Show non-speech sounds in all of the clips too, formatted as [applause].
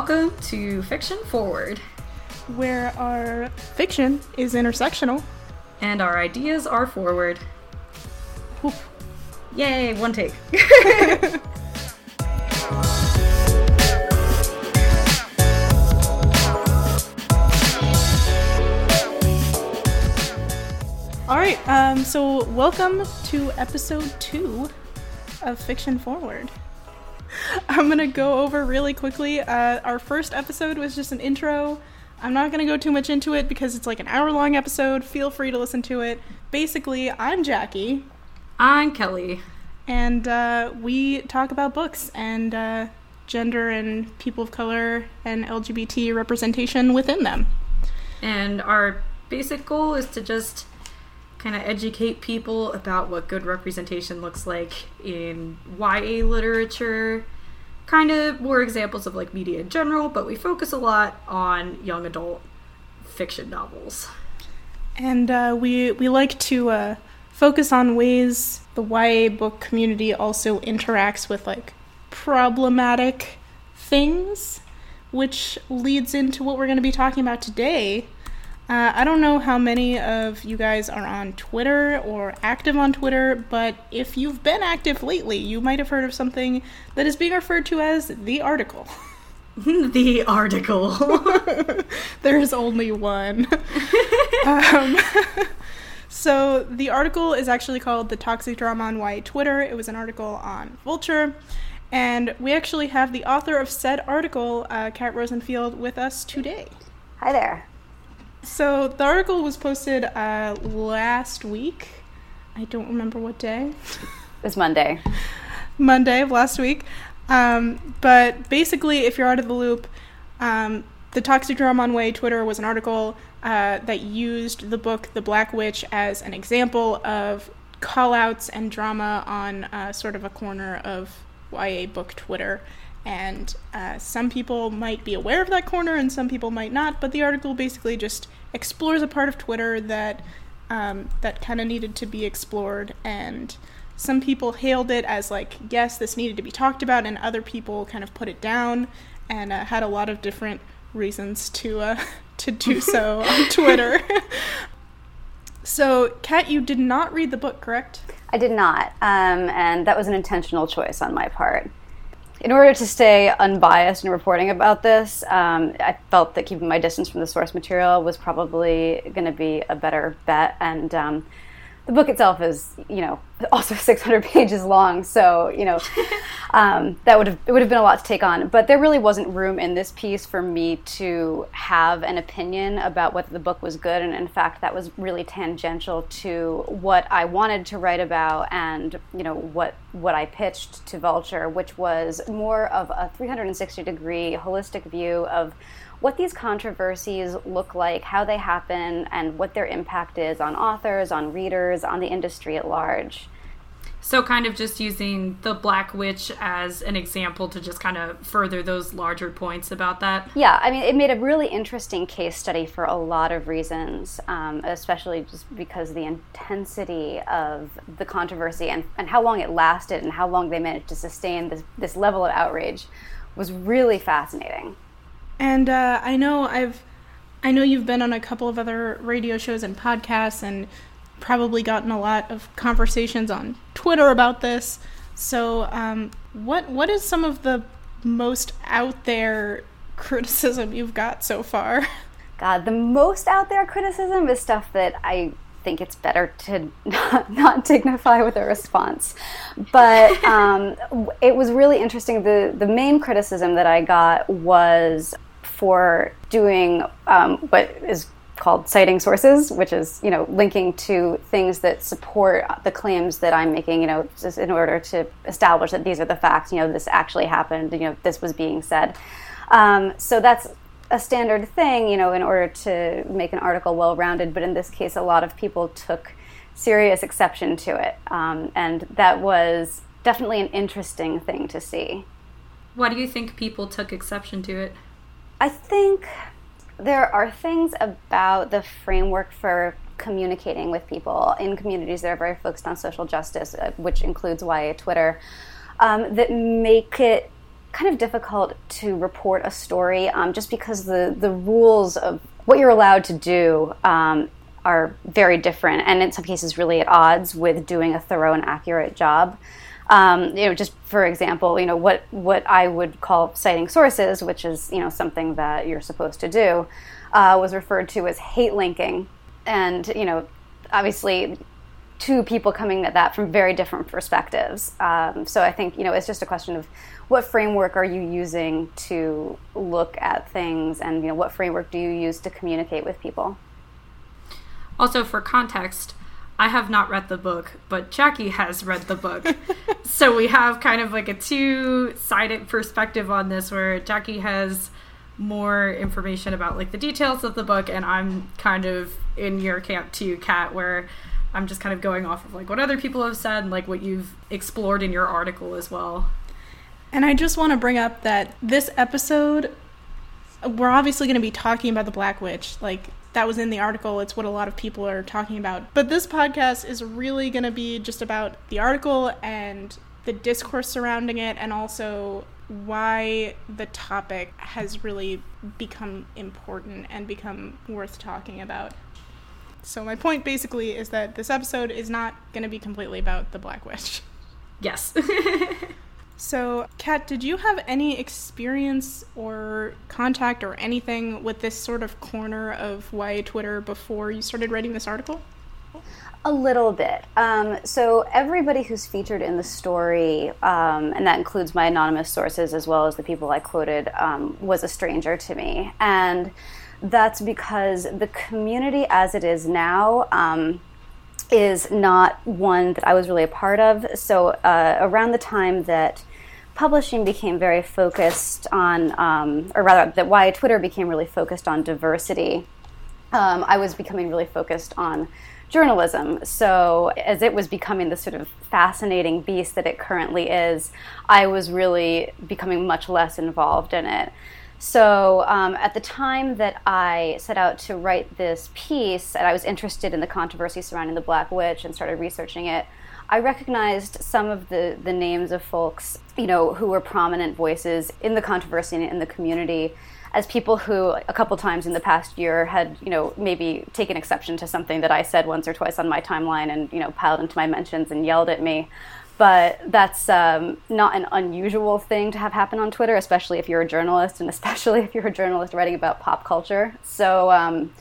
welcome to Fiction Forward, where our fiction is intersectional. and our ideas are forward. Whoop. Yay, one take. [laughs] All right, um, so welcome to episode two of Fiction Forward. I'm gonna go over really quickly. Uh, our first episode was just an intro. I'm not gonna go too much into it because it's like an hour long episode. Feel free to listen to it. Basically, I'm Jackie, I'm Kelly. and uh, we talk about books and uh, gender and people of color and LGBT representation within them. And our basic goal is to just kind of educate people about what good representation looks like in YA literature. Kind of more examples of like media in general, but we focus a lot on young adult fiction novels. And uh, we we like to uh, focus on ways the YA book community also interacts with like problematic things, which leads into what we're going to be talking about today. Uh, I don't know how many of you guys are on Twitter or active on Twitter, but if you've been active lately, you might have heard of something that is being referred to as the article. [laughs] the article. [laughs] There's only one. [laughs] um, so the article is actually called "The Toxic Drama on YA Twitter." It was an article on Vulture, and we actually have the author of said article, uh, Kat Rosenfield, with us today. Hi there. So the article was posted uh, last week. I don't remember what day. It was Monday. Monday of last week. Um, but basically, if you're out of the loop, um, the Toxic Drama on YA Twitter was an article uh, that used the book The Black Witch as an example of callouts and drama on uh, sort of a corner of YA book Twitter. And uh, some people might be aware of that corner and some people might not, but the article basically just explores a part of Twitter that um, that kind of needed to be explored. And some people hailed it as like yes this needed to be talked about and other people kind of put it down and uh, had a lot of different reasons to uh, [laughs] to do so [laughs] on twitter. So kat you did not read the book correct? I did not, um, and that was an intentional choice on my part. In order to stay unbiased in reporting about this, um, I felt that keeping my distance from the source material was probably going to be a better bet. And um, the book itself is, you know, also [laughs] 600 pages long, so you know, [laughs] um, that would have it would have been a lot to take on. But there really wasn't room in this piece for me to have an opinion about whether the book was good, and in fact, that was really tangential to what I wanted to write about, and you know what what I pitched to Vulture, which was more of a 360 degree holistic view of what these controversies look like, how they happen, and what their impact is on authors, on readers, on the industry at large. So, kind of just using the Black Witch as an example to just kind of further those larger points about that. Yeah, I mean, it made a really interesting case study for a lot of reasons, um, especially just because the intensity of the controversy and, and how long it lasted and how long they managed to sustain this, this level of outrage was really fascinating. And uh, i know i've i know you've been on a couple of other radio shows and podcasts and probably gotten a lot of conversations on twitter about this so um, what what is some of the most out there [laughs] criticism you've got so far God, the most out there criticism is stuff that I think it's better to [laughs] not, not dignify with a response. But [laughs] um, it was really interesting. The, the main criticism that I got was for doing um, what is called citing sources, which is you know linking to things that support the claims that I'm making. You know, just in order to establish that these are the facts. You know, this actually happened. You know, this was being said. Um, so that's a standard thing, you know, in order to make an article well rounded. But in this case, a lot of people took serious exception to it. Um, and that was definitely an interesting thing to see. Why do you think people took exception to it? I think there are things about the framework for communicating with people in communities that are very focused on social justice, uh, which includes YA Twitter, um, that make it kind of difficult to report a story um, just because the, the rules of what you're allowed to do um, are very different and in some cases really at odds with doing a thorough and accurate job. Um, you know, just for example, you know what what I would call citing sources, which is you know something that you're supposed to do, uh, was referred to as hate linking, and you know, obviously, two people coming at that from very different perspectives. Um, so I think you know it's just a question of what framework are you using to look at things, and you know what framework do you use to communicate with people. Also, for context, I have not read the book, but Jackie has read the book. [laughs] so we have kind of like a two sided perspective on this where Jackie has more information about like the details of the book, and I'm kind of in your camp too, Kat, where I'm just kind of going off of like what other people have said and like what you've explored in your article as well. And I just want to bring up that this episode, we're obviously going to be talking about the Black Witch. Like, that was in the article. It's what a lot of people are talking about. But this podcast is really going to be just about the article and the discourse surrounding it, and also why the topic has really become important and become worth talking about. So, my point basically is that this episode is not going to be completely about the Black Witch. Yes. [laughs] So, Kat, did you have any experience or contact or anything with this sort of corner of YA Twitter before you started writing this article? A little bit. Um, so, everybody who's featured in the story, um, and that includes my anonymous sources as well as the people I quoted, um, was a stranger to me. And that's because the community as it is now um, is not one that I was really a part of. So, uh, around the time that publishing became very focused on, um, or rather, that YA Twitter became really focused on diversity, um, I was becoming really focused on journalism. So, as it was becoming the sort of fascinating beast that it currently is, I was really becoming much less involved in it. So, um, at the time that I set out to write this piece, and I was interested in the controversy surrounding the Black Witch and started researching it, I recognized some of the, the names of folks, you know, who were prominent voices in the controversy and in the community as people who a couple times in the past year had, you know, maybe taken exception to something that I said once or twice on my timeline and, you know, piled into my mentions and yelled at me. But that's um, not an unusual thing to have happen on Twitter, especially if you're a journalist and [laughs] especially if you're a journalist writing about pop culture. So, um,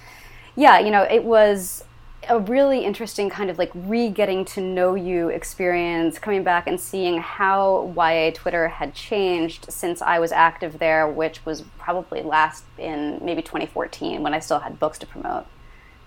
yeah, you know, it was a really interesting kind of like re getting to know you experience coming back and seeing how YA Twitter had changed since I was active there, which was probably last in maybe 2014 when I still had books to promote.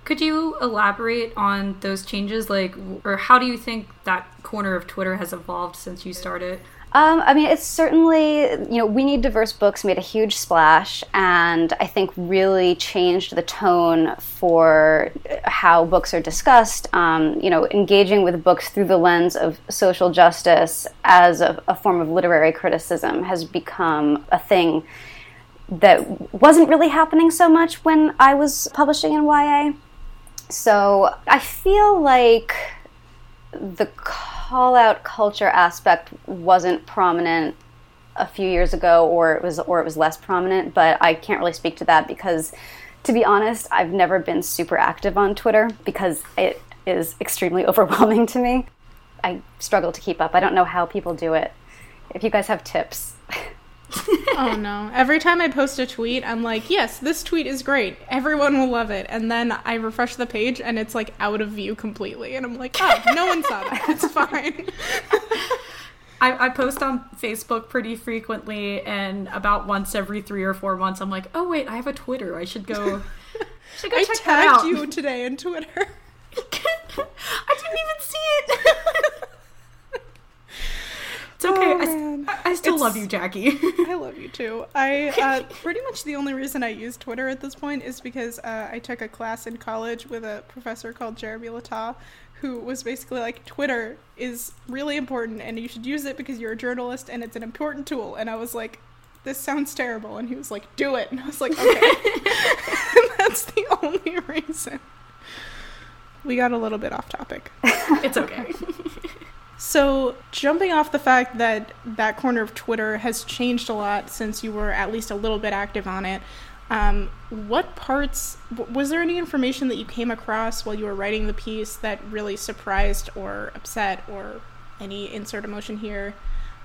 Could you elaborate on those changes? Like, or how do you think that corner of Twitter has evolved since you started? Um, I mean, it's certainly, you know, We Need Diverse Books made a huge splash and I think really changed the tone for how books are discussed. Um, you know, engaging with books through the lens of social justice as a, a form of literary criticism has become a thing that wasn't really happening so much when I was publishing in YA. So I feel like the call out culture aspect wasn't prominent a few years ago or it was or it was less prominent but i can't really speak to that because to be honest i've never been super active on twitter because it is extremely [laughs] overwhelming to me. I struggle to keep up. I don't know how people do it. If you guys have tips [laughs] [laughs] oh no. Every time I post a tweet, I'm like, yes, this tweet is great. Everyone will love it. And then I refresh the page and it's like out of view completely. And I'm like, oh, no one saw that. It's [laughs] fine. I, I post on Facebook pretty frequently, and about once every three or four months, I'm like, oh, wait, I have a Twitter. I should go. Should go [laughs] I check tagged you today in Twitter. I didn't even see it. It's okay. Oh, I, I, still it's, love you, Jackie. [laughs] I love you too. I uh, [laughs] pretty much the only reason I use Twitter at this point is because uh, I took a class in college with a professor called Jeremy Lata, who was basically like, Twitter is really important and you should use it because you're a journalist and it's an important tool. And I was like, this sounds terrible. And he was like, do it. And I was like, okay. [laughs] that's the only reason. We got a little bit off topic. It's okay. So, jumping off the fact that that corner of Twitter has changed a lot since you were at least a little bit active on it, um, what parts was there any information that you came across while you were writing the piece that really surprised or upset or any insert emotion here?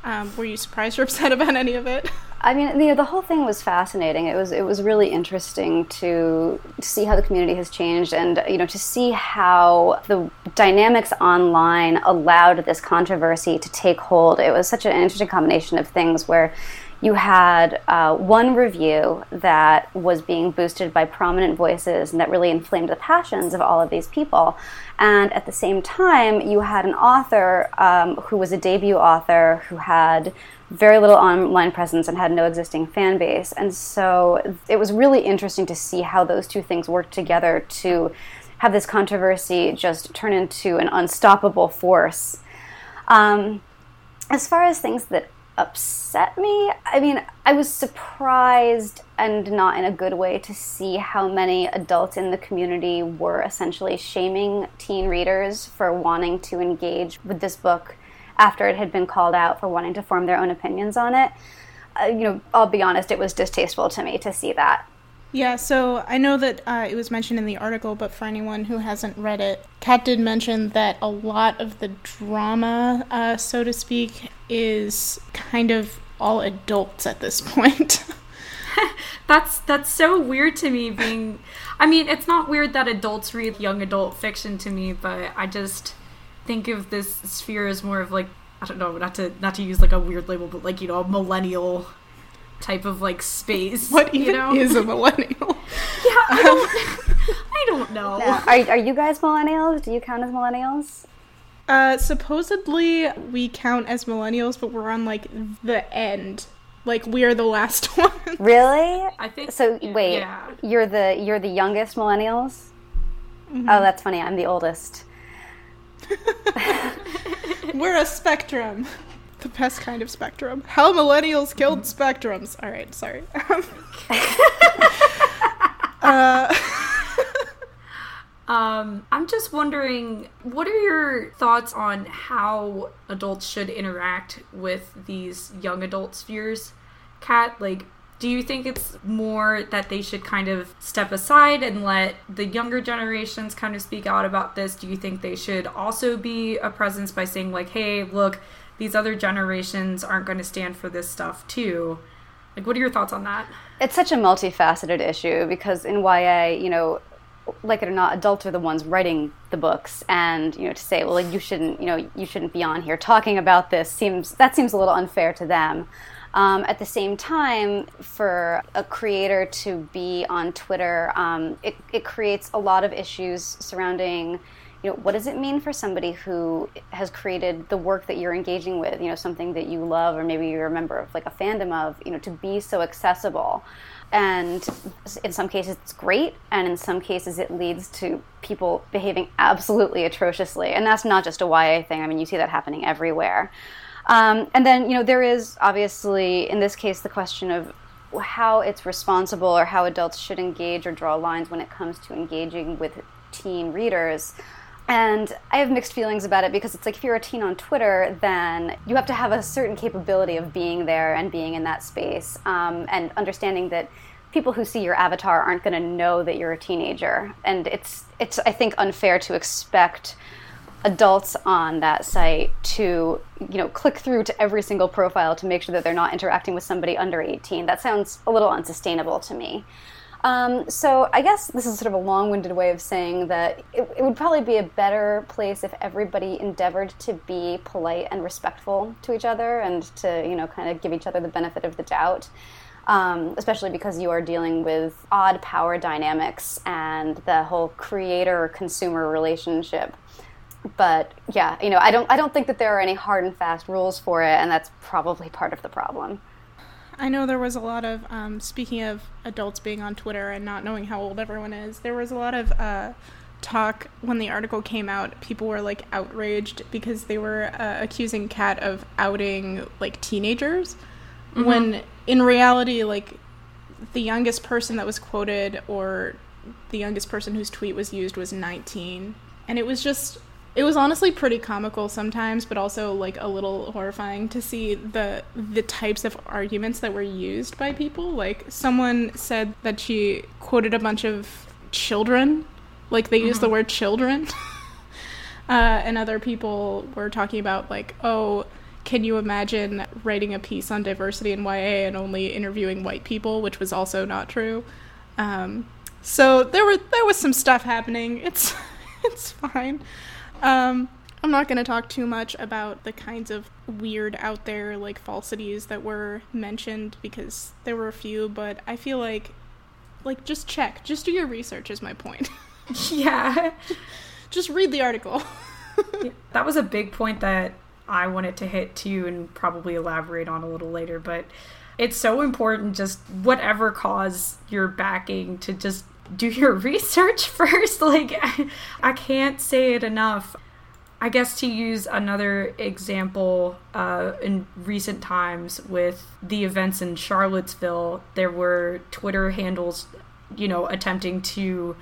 Um, were you surprised or [laughs] upset about any of it? I mean, the whole thing was fascinating. It was it was really interesting to, to see how the community has changed, and you know, to see how the dynamics online allowed this controversy to take hold. It was such an interesting combination of things where you had uh, one review that was being boosted by prominent voices and that really inflamed the passions of all of these people. And at the same time, you had an author um, who was a debut author who had very little online presence and had no existing fan base. And so it was really interesting to see how those two things worked together to have this controversy just turn into an unstoppable force. Um, as far as things that upset me. I mean, I was surprised and not in a good way to see how many adults in the community were essentially shaming teen readers for wanting to engage with this book after it had been called out for wanting to form their own opinions on it. Uh, you know, I'll be honest, it was distasteful to me to see that. Yeah, so I know that uh, it was mentioned in the article, but for anyone who hasn't read it, Kat did mention that a lot of the drama, uh, so to speak, is kind of all adults at this point. [laughs] that's that's so weird to me. Being, I mean, it's not weird that adults read young adult fiction to me, but I just think of this sphere as more of like I don't know, not to not to use like a weird label, but like you know, a millennial type of like space. What even you know? is a millennial? [laughs] yeah, I don't, [laughs] I don't know. Now, are, are you guys millennials? Do you count as millennials? Uh, supposedly we count as millennials, but we're on like the end. Like we are the last [laughs] one. Really? I think so. Wait, yeah. you're the you're the youngest millennials. Mm-hmm. Oh, that's funny. I'm the oldest. we're a spectrum. The best kind of spectrum. How millennials killed spectrums. All right, sorry. [laughs] [laughs] uh, [laughs] um, I'm just wondering, what are your thoughts on how adults should interact with these young adult spheres? Kat, like, do you think it's more that they should kind of step aside and let the younger generations kind of speak out about this? Do you think they should also be a presence by saying, like, hey, look, these other generations aren't going to stand for this stuff too. Like, what are your thoughts on that? It's such a multifaceted issue because in YA, you know, like it or not, adults are the ones writing the books, and you know, to say, well, like, you shouldn't, you know, you shouldn't be on here talking about this seems that seems a little unfair to them. Um, at the same time, for a creator to be on Twitter, um, it, it creates a lot of issues surrounding you know, what does it mean for somebody who has created the work that you're engaging with, you know, something that you love or maybe you're a member of like a fandom of, you know, to be so accessible. And in some cases it's great, and in some cases it leads to people behaving absolutely atrociously. And that's not just a YA thing. I mean, you see that happening everywhere. Um, and then, you know, there is obviously, in this case, the question of how it's responsible or how adults should engage or draw lines when it comes to engaging with teen readers. And I have mixed feelings about it because it's like if you're a teen on Twitter, then you have to have a certain capability of being there and being in that space um, and understanding that people who see your avatar aren't going to know that you're a teenager. And it's, it's, I think, unfair to expect adults on that site to you know click through to every single profile to make sure that they're not interacting with somebody under 18 that sounds a little unsustainable to me um, so I guess this is sort of a long-winded way of saying that it, it, would probably be a better place if everybody endeavored to be polite and respectful to each other and to you know kind of give each other the benefit of the doubt. Um, especially because you are dealing with odd power dynamics and the whole creator-consumer relationship. But yeah, you know, I don't I don't think that there are any hard and fast rules for it, and that's probably part of the problem. I know there was a lot of, um, speaking of adults being on Twitter and not knowing how old everyone is, there was a lot of uh, talk when the article came out. People were like outraged because they were uh, accusing Kat of outing like teenagers, mm-hmm. when in reality, like the youngest person that was quoted or the youngest person whose tweet was used was 19. And it was just it was honestly pretty comical sometimes, but also like a little horrifying to see the the types of arguments that were used by people. Like someone said that she quoted a bunch of children, like they mm-hmm. used the word children. [laughs] uh, and other people were talking about like, oh, can you imagine writing a piece on diversity in YA and only interviewing white people, which was also not true. Um, so there were there was some stuff happening. It's [laughs] it's fine. Um, I'm not going to talk too much about the kinds of weird out there like falsities that were mentioned because there were a few, but I feel like like just check, just do your research is my point. [laughs] yeah. just read the article. that was a big point that I wanted to hit too and probably elaborate on a little later, but it's so important just whatever cause you're backing to just do your [laughs] research first. Like, I can't say it enough. I guess to use another example, uh, in recent times with the events in Charlottesville, there were Twitter handles, you know, attempting to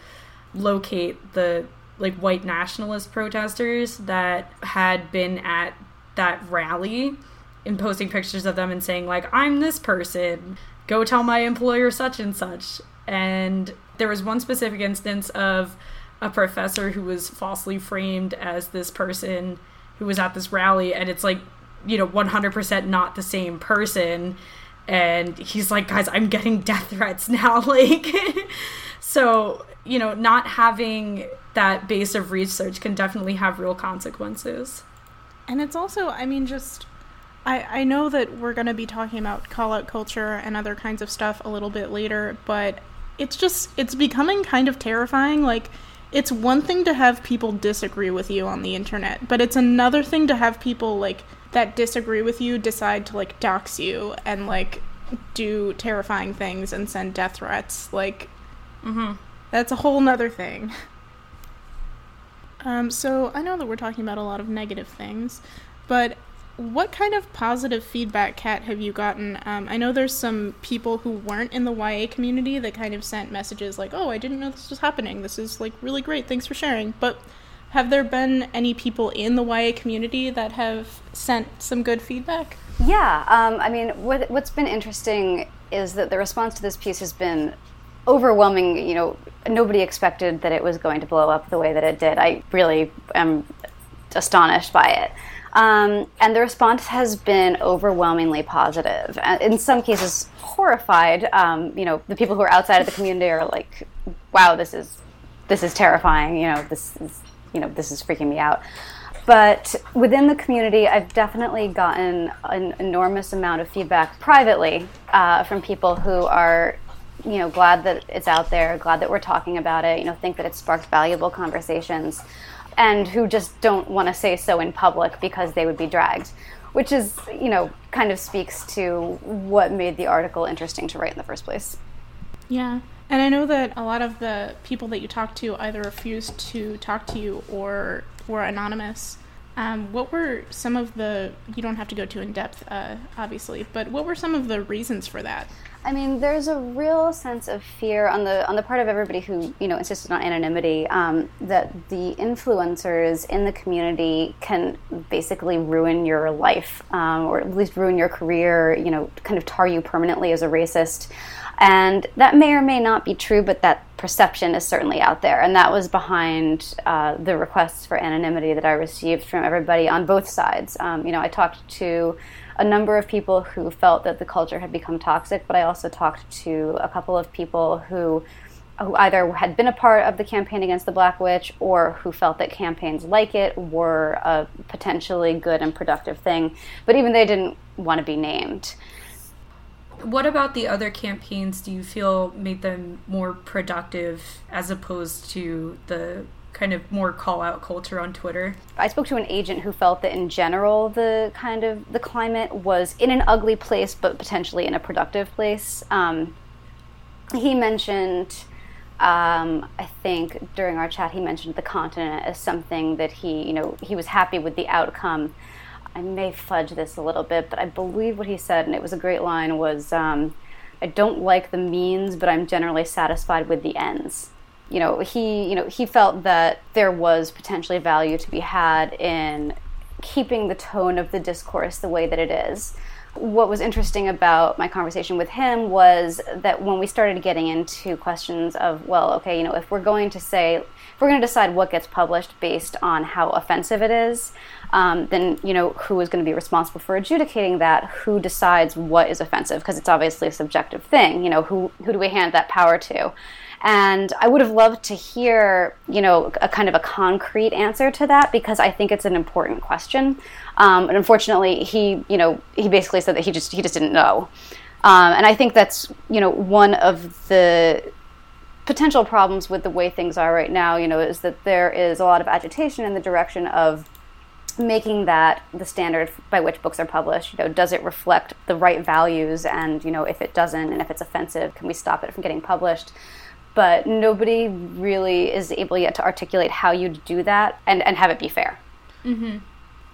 locate the like white nationalist protesters that had been at that rally and posting pictures of them and saying like i'm this person go tell my employer such and such and there was one specific instance of a professor who was falsely framed as this person who was at this rally and it's like you know 100% not the same person. And he's like guys i'm getting death threats now. [laughs] Like so you know not having that base of research can definitely have real consequences. And it's also, I mean, just I I know that we're gonna be talking about call out culture and other kinds of stuff a little bit later, but it's just it's becoming kind of terrifying. Like it's one thing to have people disagree with you on the internet, but it's another thing to have people like that disagree with you decide to like dox you and like do terrifying things and send death threats. Like, mm-hmm. that's a whole nother thing. Um, so I know that we're talking about a lot of negative things, but what kind of positive feedback, Kat, have you gotten? Um, I know there's some people who weren't in the YA community that kind of sent messages like, "Oh, I didn't know this was happening. This is like really great. Thanks for sharing." But have there been any people in the YA community that have sent some good feedback? Yeah, um, I mean, what, what's been interesting is that the response to this piece has been overwhelming. You know, nobody expected that it was going to blow up the way that it did. I really am astonished by it. Um, and the response has been overwhelmingly positive. In some cases, horrified. Um, you know, the people who are outside of the community are like, "Wow, this is this is terrifying." You know, this is you know this is freaking me out. But within the community, I've definitely gotten an enormous amount of feedback privately uh, from people who are you know, glad that it's out there, glad that we're talking about it, you know, think that it sparked valuable conversations, and who just don't want to say so in public because they would be dragged, which is, you know, kind of speaks to what made the article interesting to write in the first place. Yeah. And I know that a lot of the people that you talked to either refused to talk to you or were anonymous. Um, what were some of the, you don't have to go too in depth, uh, obviously, but what were some of the reasons for that? I mean, there's a real sense of fear on the on the part of everybody who you know insisted on anonymity um, that the influencers in the community can basically ruin your life, um, or at least ruin your career. You know, kind of tar you permanently as a racist, and that may or may not be true, but that perception is certainly out there, and that was behind uh, the requests for anonymity that I received from everybody on both sides. Um, you know, I talked to a number of people who felt that the culture had become toxic, but I also talked to a couple of people who who either had been a part of the campaign against the Black Witch or who felt that campaigns like it were a potentially good and productive thing, but even they didn't want to be named. What about the other campaigns do you feel made them more productive as opposed to the kind of more call out culture on Twitter. I spoke to an agent who felt that in general the kind of the climate was in an ugly place but potentially in a productive place. Um, he mentioned um, I think during our chat he mentioned the continent as something that he you know he was happy with the outcome. I may fudge this a little bit, but I believe what he said, and it was a great line, was um, I don't like the means, but I'm generally satisfied with the ends you know, he, you know, he felt that there was potentially value to be had in keeping the tone of the discourse the way that it is. What was interesting about my conversation with him was that when we started getting into questions of, well, okay, you know, if we're going to say, if we're going to decide what gets published based on how offensive it is, um, then you know who is going to be responsible for adjudicating that? Who decides what is offensive? Because it's obviously a subjective thing. You know, who who do we hand that power to? And I would have loved to hear, you know, a kind of a concrete answer to that because I think it's an important question. Um, and unfortunately, he, you know, he basically said that he just he just didn't know. Um, and I think that's, you know, one of the potential problems with the way things are right now. You know, is that there is a lot of agitation in the direction of making that the standard by which books are published you know does it reflect the right values and you know if it doesn't and if it's offensive can we stop it from getting published but nobody really is able yet to articulate how you do that and, and have it be fair. Mm-hmm.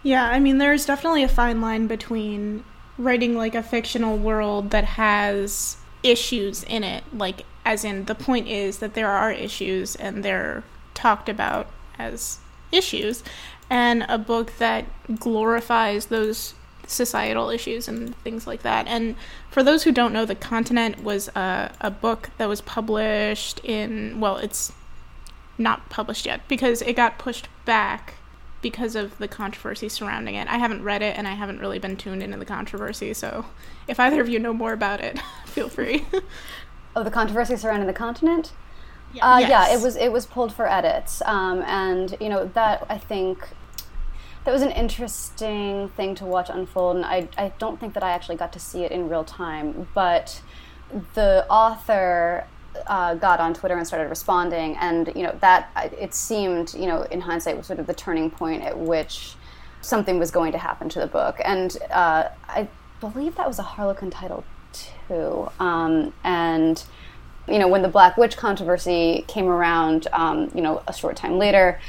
Yeah, I mean, there's definitely a fine line between writing like a fictional world that has issues in it, like, as in, the point is that there are issues and they're talked about as issues, and a book that glorifies those societal issues and things like that. And for those who don't know, The Continent was a, a book that was published in, well, it's not published yet because it got pushed back because of the controversy surrounding it. I haven't read it and I haven't really been tuned into the controversy, so if either of you know more about it, [laughs] feel free. oh, the controversy surrounding the continent? Yeah, uh, yes. yeah it was it was pulled for edits, um, and you know that I think that was an interesting thing to watch unfold, and I, I don't think that I actually got to see it in real time, but the author uh, got on Twitter and started responding, and you know that it seemed, you know, in hindsight, was sort of the turning point at which something was going to happen to the book, and uh, I believe that was a Harlequin title too, um, and you know when the Black Witch controversy came around, um, you know, a short time later.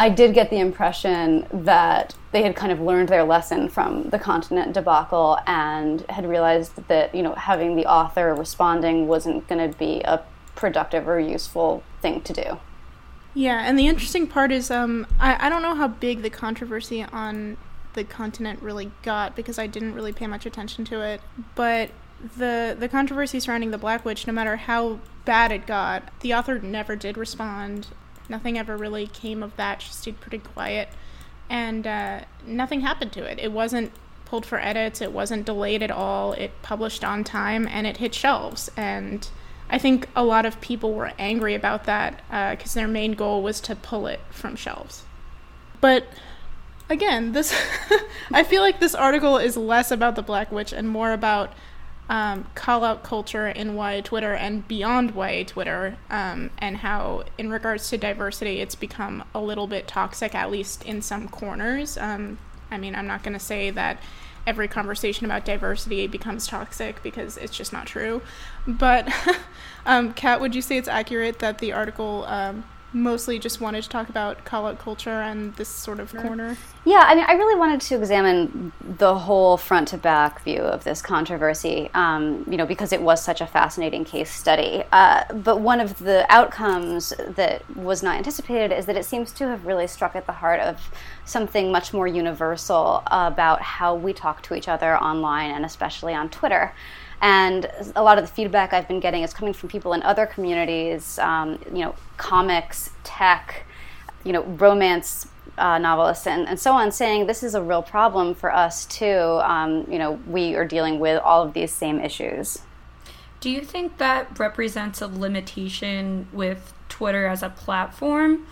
I did get the impression that they had kind of learned their lesson from the continent debacle and had realized that you know having the author responding wasn't going to be a productive or useful thing to do. Yeah, and the interesting part is um, I, I don't know how big the controversy on the continent really got because I didn't really pay much attention to it, but the the controversy surrounding the Black Witch, no matter how bad it got, the author never did respond Nothing ever really came of that. She stayed pretty quiet, and uh, nothing happened to it. It wasn't pulled for edits. It wasn't delayed at all. It published on time, and it hit shelves. And I think a lot of people were angry about that because uh, their main goal was to pull it from shelves. But again, this [laughs] I feel like this article is less about the Black Witch and more about um, call out culture in YA Twitter and beyond YA Twitter, um, and how, in regards to diversity, it's become a little bit toxic, at least in some corners. Um, I mean, I'm not going to say that every conversation about diversity becomes toxic because it's just not true. But, [laughs] um, Kat, would you say it's accurate that the article um, mostly just wanted to talk about call out culture and this sort of corner. Yeah, I mean, I really wanted to examine the whole front to back view of this controversy, um, you know, because it was such a fascinating case study. Uh, but one of the outcomes that was not anticipated is that it seems to have really struck at the heart of something much more universal about how we talk to each other online and especially on Twitter. And a lot of the feedback I've been getting is coming from people in other communities, um, you know, comics, tech, you know, romance uh, novelists, and, and so on, saying this is a real problem for us too. Um, you know, we are dealing with all of these same issues. Do you think that represents a limitation with Twitter as a platform,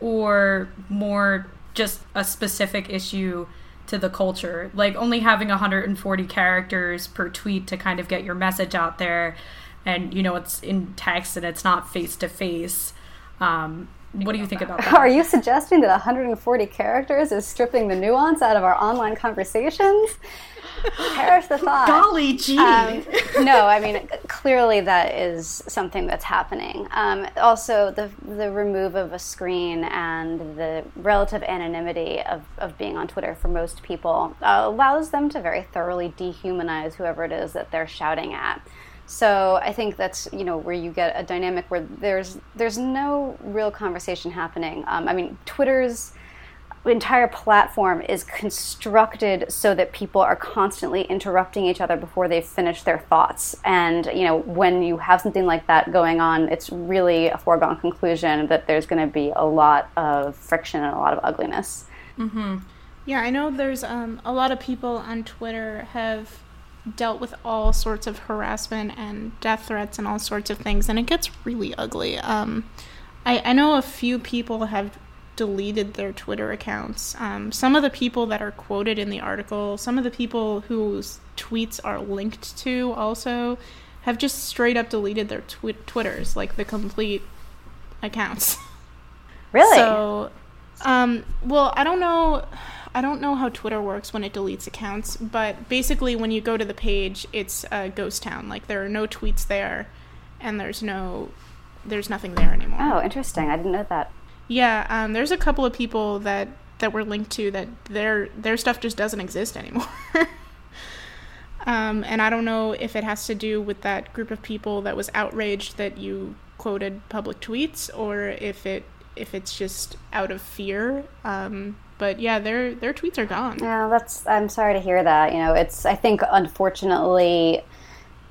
or more just a specific issue to the culture. Like only having 140 characters per tweet to kind of get your message out there, and you know it's in text and it's not face to face. What do you think about that? [laughs] Are you suggesting that 140 characters is stripping the nuance out of our online conversations? Perish the thought. Golly gee. Um, no, I mean clearly that is something that's happening. Um, also, the the remove of a screen and the relative anonymity of, of being on Twitter for most people uh, allows them to very thoroughly dehumanize whoever it is that they're shouting at. So I think that's you know where you get a dynamic where there's there's no real conversation happening. Um, I mean, Twitter's entire platform is constructed so that people are constantly interrupting each other before they finish their thoughts. And you know, when you have something like that going on, it's really a foregone conclusion that there's going to be a lot of friction and a lot of ugliness. Mm-hmm. Yeah, I know there's um, a lot of people on Twitter have dealt with all sorts of harassment and death threats and all sorts of things, and it gets really ugly. Um, I, I know a few people have deleted their Twitter accounts. Um, some of the people that are quoted in the article, some of the people whose tweets are linked to also have just straight up deleted their twi- Twitters, like the complete accounts. [laughs] Really? So, um, well, I don't know. I don't know how Twitter works when it deletes accounts, but basically, when you go to the page, it's a ghost town. Like there are no tweets there, and there's no, there's nothing there anymore. Oh, interesting. I didn't know that. Yeah, um, there's a couple of people that that were linked to that their their stuff just doesn't exist anymore. [laughs] um, and I don't know if it has to do with that group of people that was outraged that you quoted public tweets, or if it if it's just out of fear. Um, but yeah, their their tweets are gone. Yeah, that's. I'm sorry to hear that. You know, it's. I think unfortunately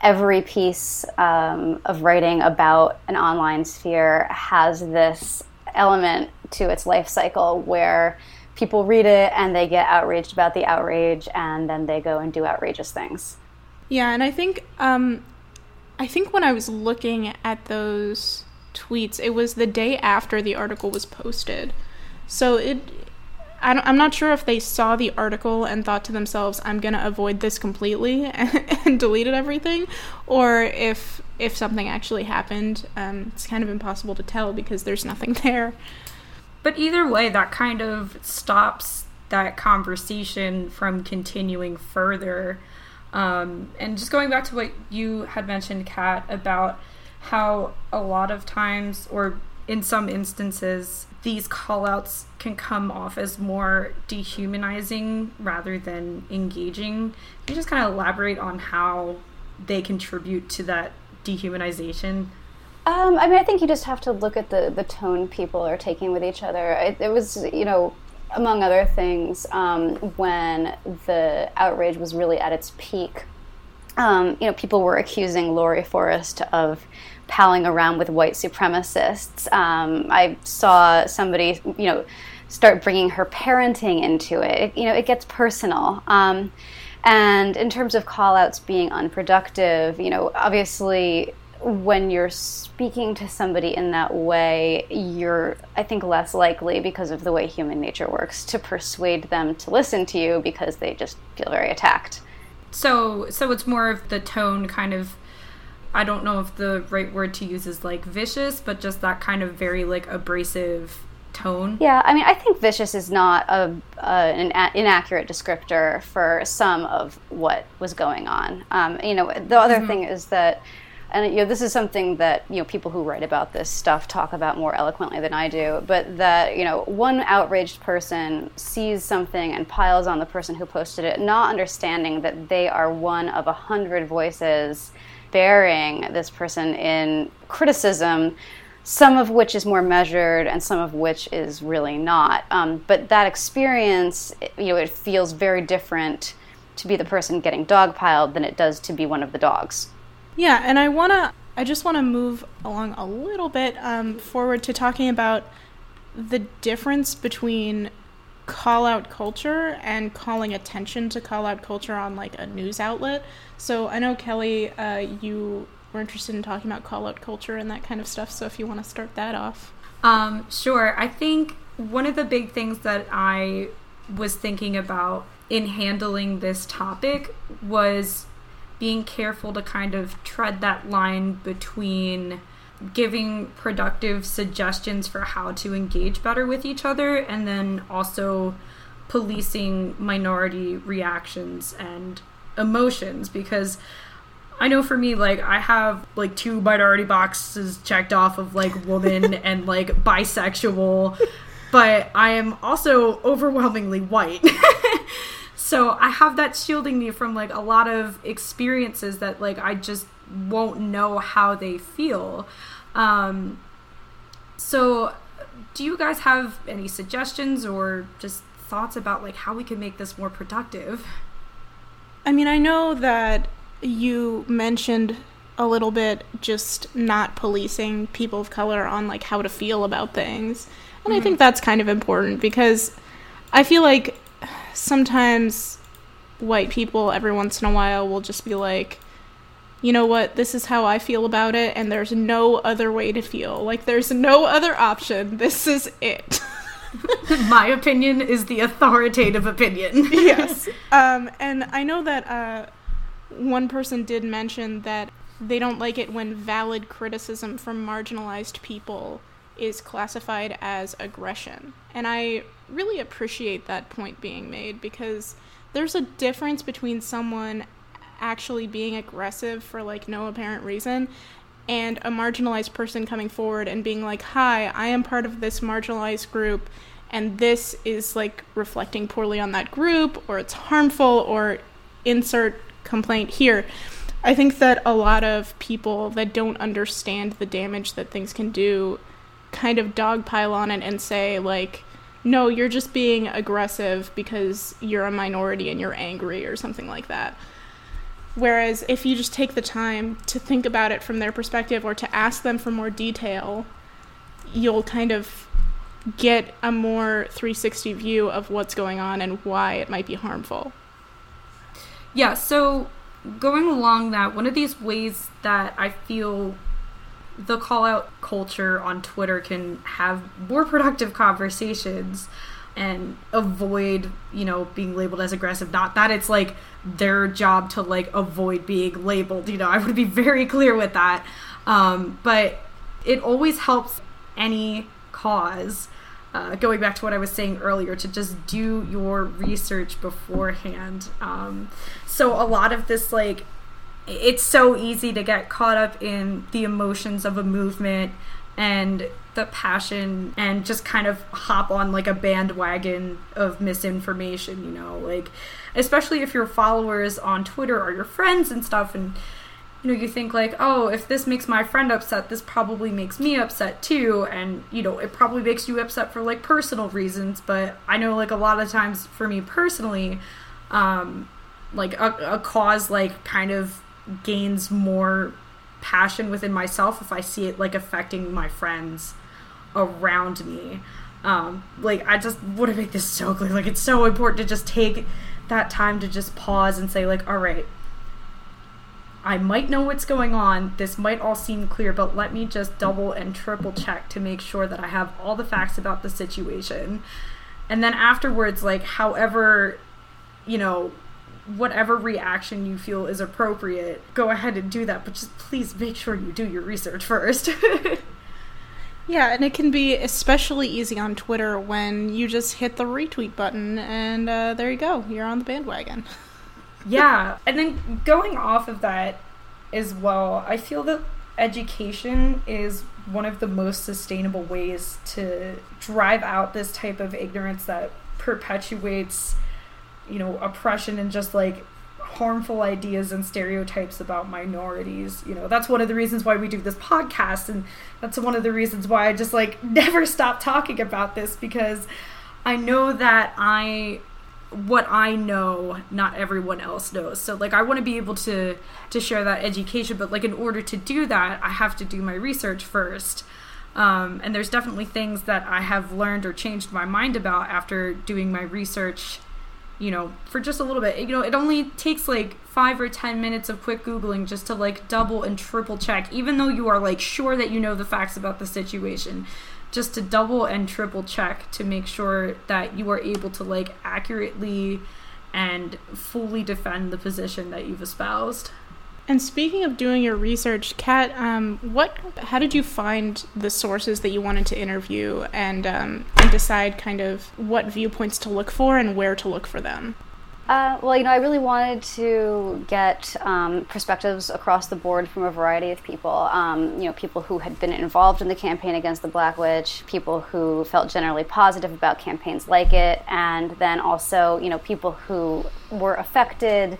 every piece um, of writing about an online sphere has this element to its life cycle where people read it and they get outraged about the outrage and then they go and do outrageous things. Yeah, and I think um, I think when I was looking at those tweets, it was the day after the article was posted. So it I am not sure if they saw the article and thought to themselves, "I'm gonna avoid this completely," and, [laughs] and deleted everything, or if if something actually happened. Um, it's kind of impossible to tell because there's nothing [laughs] there. But either way, that kind of stops that conversation from continuing further. Um, and just going back to what you had mentioned, Kat, about how a lot of times, or in some instances, these callouts can come off as more dehumanizing rather than engaging. Can you just kind of elaborate on how they contribute to that dehumanization? Um, I mean, I think you just have to look at the, the tone people are taking with each other. It, it was, you know, among other things, um, when the outrage was really at its peak, um, you know, people were accusing Laurie Forest of palling around with white supremacists. Um, I saw somebody, you know, start bringing her parenting into it. it you know, it gets personal. Um, and in terms of callouts being unproductive, you know, obviously when you're speaking to somebody in that way, you're, I think, less likely because of the way human nature works to persuade them to listen to you because they just feel very attacked. So, so it's more of the tone kind of I don't know if the right word to use is like vicious, but just that kind of very like abrasive tone. Yeah, I mean, I think vicious is not a, an a- inaccurate descriptor for some of what was going on. Um, you know, the other mm-hmm. thing is that, and you know, this is something that you know people who write about this stuff talk about more eloquently than I do. But that you know, one outraged person sees something and piles on the person who posted it, not understanding that they are one of a hundred voices bearing this person in criticism, some of which is more measured and some of which is really not. Um, but that experience, you know, it feels very different to be the person getting dogpiled than it does to be one of the dogs. Yeah, and I wanna, I just want to move along a little bit um, forward to talking about the difference between call out culture and calling attention to call out culture on like a news outlet. So I know Kelly, uh, you were interested in talking about call out culture and that kind of stuff. So if you want to start that off, um, sure. I think one of the big things that I was thinking about in handling this topic was being careful to kind of tread that line between giving productive suggestions for how to engage better with each other and then also policing minority reactions and emotions because I know for me, like I have like two minority boxes checked off of like woman [laughs] and like bisexual, but I am also overwhelmingly white. [laughs] so I have that shielding me from like a lot of experiences that like I just won't know how they feel. Um, so, do you guys have any suggestions or just thoughts about like how we can make this more productive? I mean, I know that you mentioned a little bit just not policing people of color on like how to feel about things. And mm-hmm. I think that's kind of important because I feel like sometimes white people every once in a while will just be like, you know what, this is how I feel about it, and there's no other way to feel. Like, there's no other option. This is it. [laughs] [laughs] My opinion is the authoritative opinion. [laughs] yes. [laughs] Um, and I know that uh, one person did mention that they don't like it when valid criticism from marginalized people is classified as aggression. And I really appreciate that point being made because there's a difference between someone actually being aggressive for like no apparent reason and a marginalized person coming forward and being like, "Hi, I am part of this marginalized group and this is like reflecting poorly on that group or it's harmful or insert complaint here." I think that a lot of people that don't understand the damage that things can do kind of dogpile on it and say like no, you're just being aggressive because you're a minority and you're angry or something like that. Whereas if you just take the time to think about it from their perspective or to ask them for more detail, you'll kind of get a more 360 view of what's going on and why it might be harmful. Yeah, so going along that, one of these ways that I feel the call out culture on Twitter can have more productive conversations and avoid, you know, being labeled as aggressive. Not that it's like their job to like avoid being labeled, you know, I would be very clear with that. Um, but it always helps any cause. Uh, going back to what I was saying earlier, to just do your research beforehand. Um, so a lot of this like it's so easy to get caught up in the emotions of a movement and passion and just kind of hop on like a bandwagon of misinformation, you know, like especially if your followers on Twitter are your friends and stuff and you know, you think like, oh, if this makes my friend upset, this probably makes me upset too. And, you know, it probably makes you upset for like personal reasons. But I know like a lot of times for me personally, um, like a, a cause like kind of gains more passion within myself if I see it like affecting my friends around me. Um, like I just want to make this so clear. Like it's so important to just take that time to just pause and say like, all right, I might know what's going on. This might all seem clear, but let me just double and triple check to make sure that I have all the facts about the situation. And then afterwards, like, however, you know, whatever reaction you feel is appropriate, go ahead and do that. But just please make sure you do your research first. [laughs] yeah, and it can be especially easy on Twitter when you just hit the retweet button and uh, there you go, you're on the bandwagon. [laughs] yeah, and then going off of that as well, I feel that education is one of the most sustainable ways to drive out this type of ignorance that perpetuates you know, oppression and just like harmful ideas and stereotypes about minorities. You know, that's one of the reasons why we do this podcast and that's one of the reasons why I just like [laughs] never stop talking about this because I know that I what I know not everyone else knows. So like I want to be able to to share that education, but like in order to do that, I have to do my research first. Um, and there's definitely things that I have learned or changed my mind about after doing my research you know, for just a little bit. You know, it only takes like five or ten minutes of quick Googling just to like double and triple check, even though you are like sure that you know the facts about the situation, just to double and triple check to make sure that you are able to like accurately and fully defend the position that you've espoused. And speaking of doing your research, Kat, um, what? How did you find the sources that you wanted to interview, and um, and decide kind of what viewpoints to look for and where to look for them? Uh, well, you know, I really wanted to get um, perspectives across the board from a variety of people. Um, you know, people who had been involved in the campaign against the Black Witch, people who felt generally positive about campaigns like it, and then also, you know, people who were affected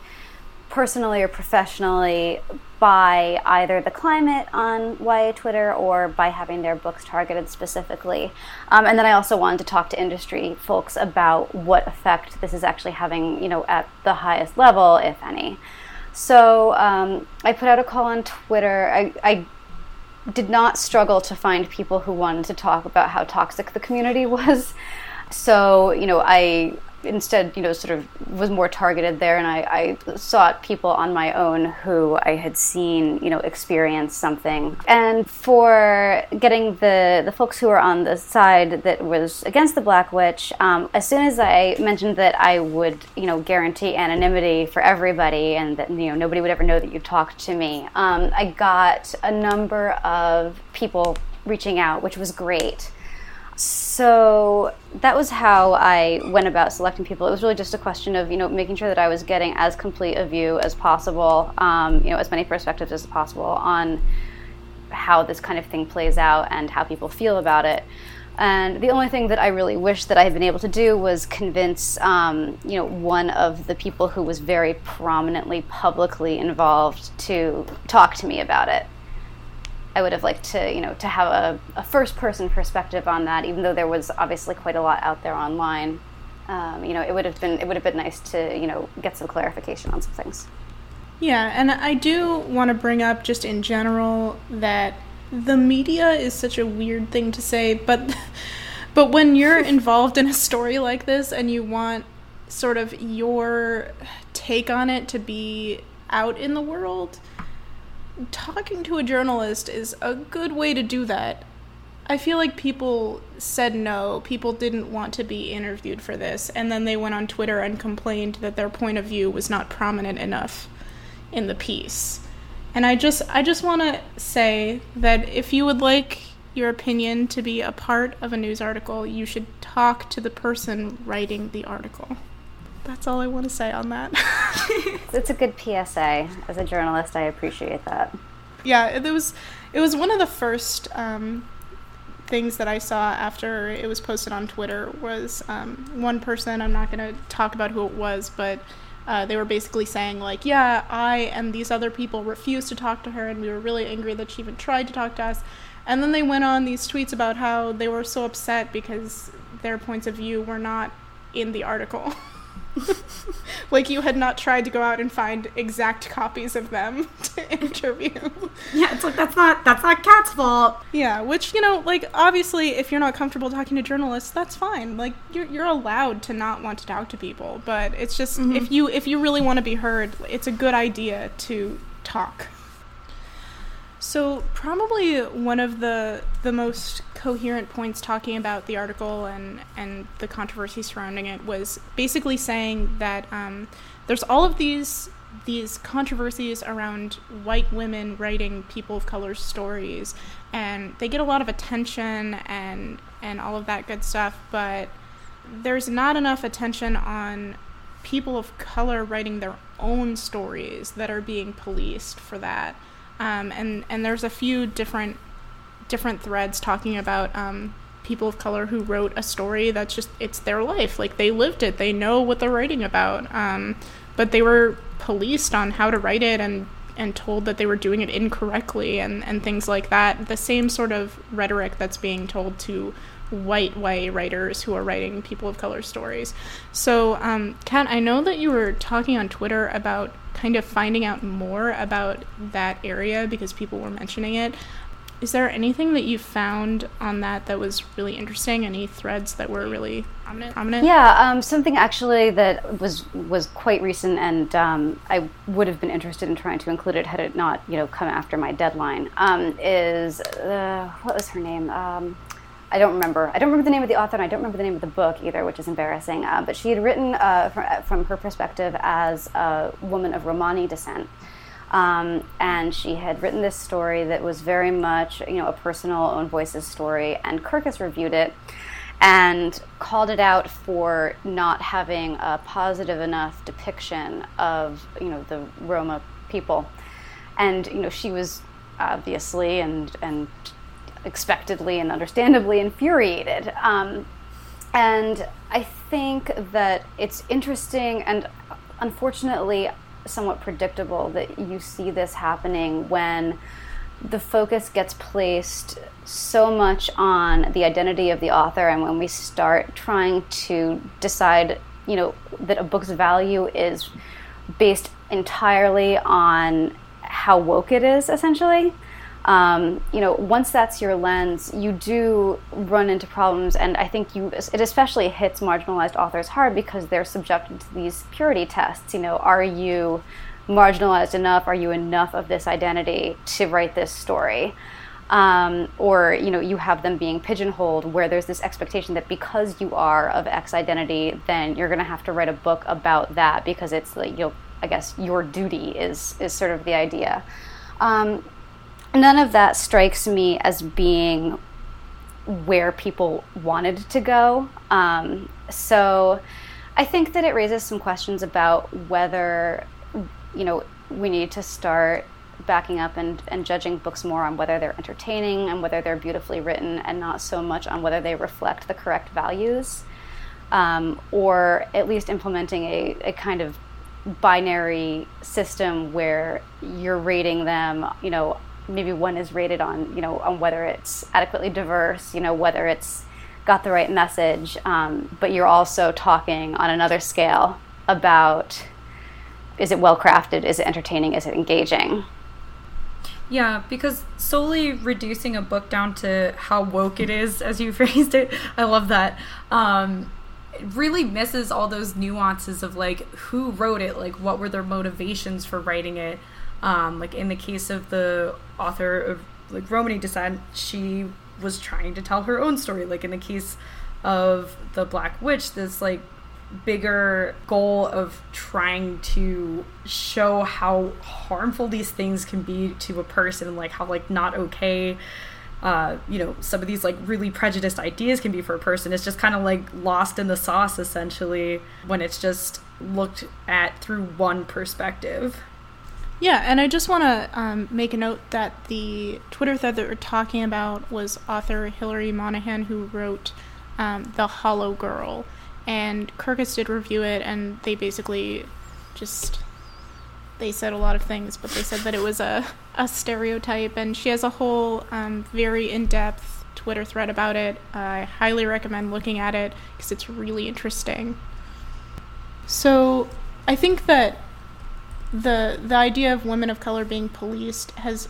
personally or professionally by either the climate on YA Twitter or by having their books targeted specifically. Um, and then I also wanted to talk to industry folks about what effect this is actually having, you know, at the highest level, if any. So um, I put out a call on Twitter. I, I did not struggle to find people who wanted to talk about how toxic the community [laughs] was. So, you know, I instead, you know, sort of was more targeted there, and I, I, sought people on my own who I had seen, you know, experience something. And for getting the the folks who were on the side that was against the Black Witch, um, as soon as I mentioned that I would, you know, guarantee anonymity for everybody, and that you know nobody would ever know that you talked to me, um, I got a number of people reaching out, which was great. So that was how I went about selecting people. It was really just a question of you know making sure that I was getting as complete a view as possible, um, you know, as many perspectives as possible on how this kind of thing plays out and how people feel about it. And the only thing that I really wish that I had been able to do was convince, um, you know, one of the people who was very prominently publicly involved to talk to me about it. I would have liked to, you know, to have a, a first person perspective on that, even though there was obviously quite a lot out there online. Um, you know, it would have been it would have been nice to, you know, get some clarification on some things. Yeah, and I do want to bring up just in general that the media is such a weird thing to say, but [laughs] but when you're [laughs] involved in a story like this and you want sort of your take on it to be out in the world, talking to a journalist is a good way to do that. I feel like people said no. People didn't want to be interviewed for this, and then they went on Twitter and complained that their point of view was not prominent enough in the piece. And I just I just want to say that if you would like your opinion to be a part of a news article, you should talk to the person writing the article. That's all I want to say on that. [laughs] it's a good PSA. As a journalist, I appreciate that. Yeah, it was it was one of the first um, things that I saw after it was posted on Twitter was um, one person. I'm not going to talk about who it was, but uh, they were basically saying like, yeah, I and these other people refused to talk to her, and we were really angry that she even tried to talk to us. And then they went on these tweets about how they were so upset because their points of view were not in the article. [laughs] [laughs] like you had not tried to go out and find exact copies of them [laughs] to interview. Yeah, it's like that's not that's not Kat's fault. Yeah, which you know, like obviously, if you're not comfortable talking to journalists, that's fine. Like you're you're allowed to not want to talk to people, but it's just mm-hmm. if you if you really want to be heard, it's a good idea to talk. So probably one of the the most coherent points talking about the article and and the controversy surrounding it was basically saying that um, there's all of these these controversies around white women writing people of color stories and they get a lot of attention and and all of that good stuff but there's not enough attention on people of color writing their own stories that are being policed for that um, and and there's a few different different threads talking about um, people of color who wrote a story that's just it's their life. Like they lived it. They know what they're writing about. Um, but they were policed on how to write it and and told that they were doing it incorrectly and and things like that. The same sort of rhetoric that's being told to white white writers who are writing people of color stories. So um, kat i know that you were talking on twitter about kind of finding out more about that area because people were mentioning it. Is there anything that you found on that that was really interesting? Any threads that were really prominent? prominent? Yeah, um, something actually that was was quite recent, and um, I would have been interested in trying to include it had it not, you know, come after my deadline. Um, is uh, what was her name? I don't remember. I don't remember the name of the author, and I don't remember the name of the book either, which is embarrassing. Uh, but she had written uh, from, uh, from, her perspective as a woman of Romani descent. Um, and she had written this story that was very much, you know, a personal own voices story. And Kirkus reviewed it and called it out for not having a positive enough depiction of, you know, the Roma people. And you know, she was obviously and and expectedly and understandably infuriated. Um, and I think that it's interesting, and unfortunately, somewhat predictable that you see this happening when the focus gets placed so much on the identity of the author and when we start trying to decide you know that a book's value is based entirely on how woke it is essentially um, you know once that's your lens you do run into problems and i think you it especially hits marginalized authors hard because they're subjected to these purity tests you know are you marginalized enough? Are you enough of this identity to write this story? Um, or you know you have them being pigeonholed where there's this expectation that because you are of X identity, then you're going to have to write a book about that because it's like you I guess your duty is is sort of the idea. Um, none of that strikes me as being where people wanted to go. Um, so I think that it raises some questions about whether you know, we need to start backing up and, and judging books more on whether they're entertaining and whether they're beautifully written and not so much on whether they reflect the correct values. Um, or at least implementing a, a kind of binary system where you're rating them, you know, maybe one is rated on, you know, on whether it's adequately diverse, you know, whether it's got the right message, um, but you're also talking on another scale about is it well crafted? Is it entertaining? Is it engaging? Yeah, because solely reducing a book down to how woke it is, as you [laughs] phrased it, I love that. Um, it really misses all those nuances of like who wrote it, like what were their motivations for writing it. Um, like in the case of the author of like Romany Descent, she was trying to tell her own story. Like in the case of the Black Witch, this like bigger goal of trying to show how harmful these things can be to a person like how like not okay uh, you know some of these like really prejudiced ideas can be for a person it's just kind of like lost in the sauce essentially when it's just looked at through one perspective yeah and i just want to um, make a note that the twitter thread that we're talking about was author hillary monahan who wrote um, the hollow girl and Kirkus did review it, and they basically just they said a lot of things, but they said that it was a, a stereotype, and she has a whole um, very in depth Twitter thread about it. Uh, I highly recommend looking at it because it's really interesting. So I think that the the idea of women of color being policed has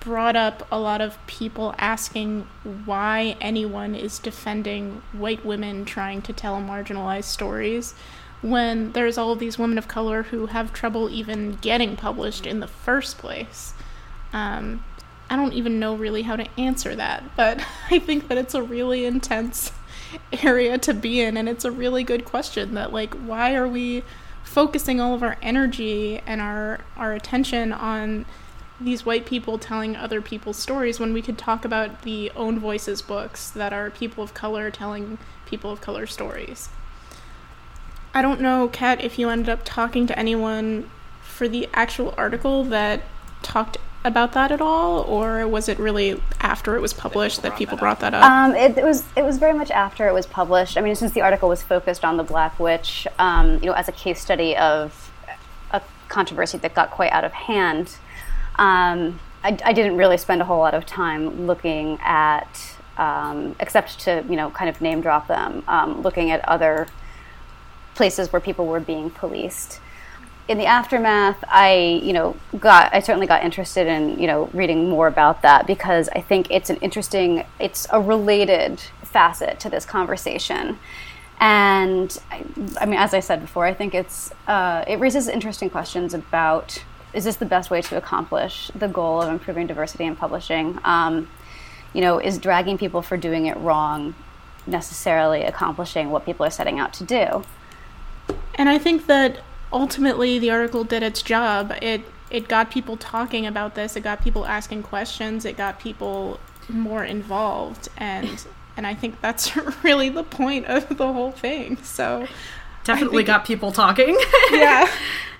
brought up a lot of people asking why anyone is defending white women trying to tell marginalized stories when there's all these women of color who have trouble even getting published in the first place. Um, I don't even know really how to answer that, but [laughs] I think that it's a really intense [laughs] area to be in, and it's a really good question that, like, why are we focusing all of our energy and our, our attention on these white people telling other people's stories when we could talk about the own voices books that are people of color telling people of color stories. I don't know, Kat, if you ended up talking to anyone for the actual article that talked about that at all, or was it really after it was published that people brought that up? Um, it, it, was it was very much after it was published. I mean, since the article was focused on the Black Witch, um, you know, as a case study of a controversy that got quite out of hand. Um, I, I, didn't really spend a whole lot of time looking at, um, except to you know kind of name drop them, um, looking at other places where people were being policed. In the aftermath, I you know got I certainly got interested in you know reading more about that because I think it's an interesting, it's a related facet to this conversation. And I, I mean, as I said before, I think it's uh, it raises interesting questions about is this the best way to accomplish the goal of improving diversity in publishing? Um, you know, is dragging people for doing it wrong necessarily accomplishing what people are setting out to do? And I think that ultimately the article did its job. It it got people talking about this. It got people asking questions. It got people more involved, and and I think that's [laughs] really the point of the whole thing. So definitely got people talking. [laughs] yeah.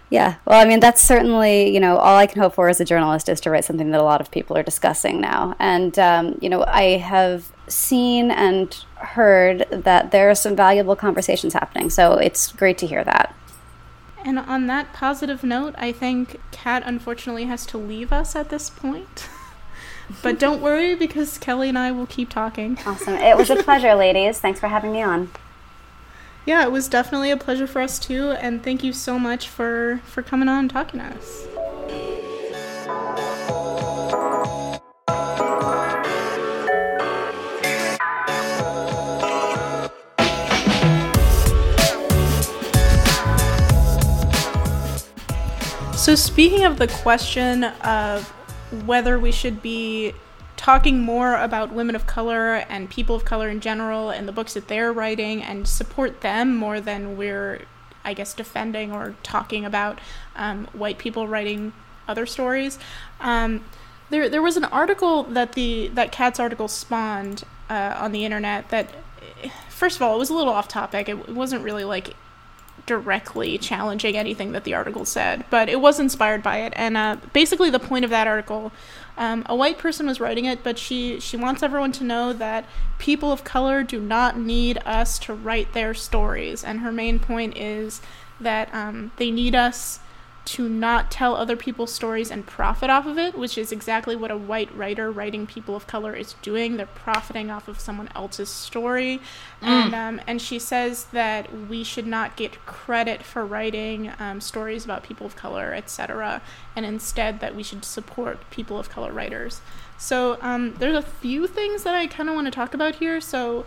Yeah, well, I mean, that's certainly, you know, all I can hope for as a journalist is to write something that a lot of people are discussing now. And, um, you know, I have seen and heard that there are some valuable conversations happening. So it's great to hear that. And on that positive note, I think Kat unfortunately has to leave us at this point. [laughs] but don't worry because Kelly and I will keep talking. Awesome. It was a pleasure, [laughs] ladies. Thanks for having me on. Yeah, it was definitely a pleasure for us too, and thank you so much for for coming on and talking to us. So, speaking of the question of whether we should be talking more about women of color and people of color in general and the books that they're writing and support them more than we're, I guess, defending or talking about um, white people writing other stories. Um, there, there was an article that the that Kat's article spawned uh, on the internet that, first of all, it was a little off topic. It, it wasn't really like directly challenging anything that the article said, but it was inspired by it. And uh, basically, the point of that article, um, a white person was writing it, but she she wants everyone to know that people of color do not need us to write their stories. And her main point is that um, they need us to not tell other people's stories and profit off of it, which is exactly what a white writer writing people of color is doing. They're profiting off of someone else's story, mm. and um, and she says that we should not get credit for writing um, stories about people of color, etc., and instead that we should support people of color writers. So um, there's a few things that I kind of want to talk about here. So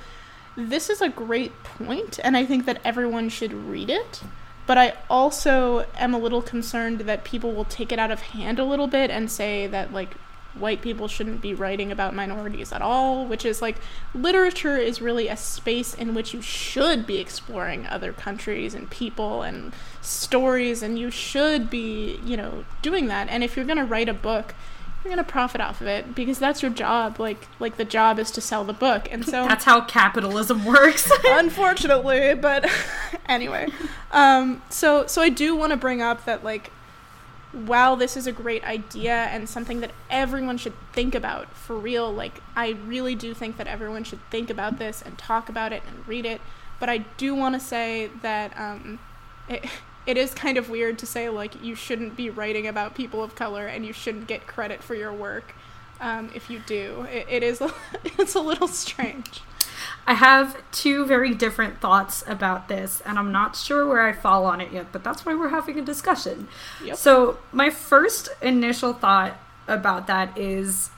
this is a great point, and I think that everyone should read it but I also am a little concerned that people will take it out of hand a little bit and say that like white people shouldn't be writing about minorities at all, which is like literature is really a space in which you should be exploring other countries and people and stories and you should be, you know, doing that. And if you're going to write a book, you're gonna profit off of it because that's your job. Like like the job is to sell the book, and so that's how capitalism works. [laughs] [laughs] unfortunately, but [laughs] anyway, um, so so I do want to bring up that like while this is a great idea and something that everyone should think about for real, like I really do think that everyone should think about this and talk about it and read it. But I do want to say that um, it, it is kind of weird to say like you shouldn't be writing about people of color and you shouldn't get credit for your work um, if you do. It, it is [laughs] it's a little strange. I have two very different thoughts about this, and I'm not sure where I fall on it yet, but that's why we're having a discussion. Yep. So, my first initial thought about that is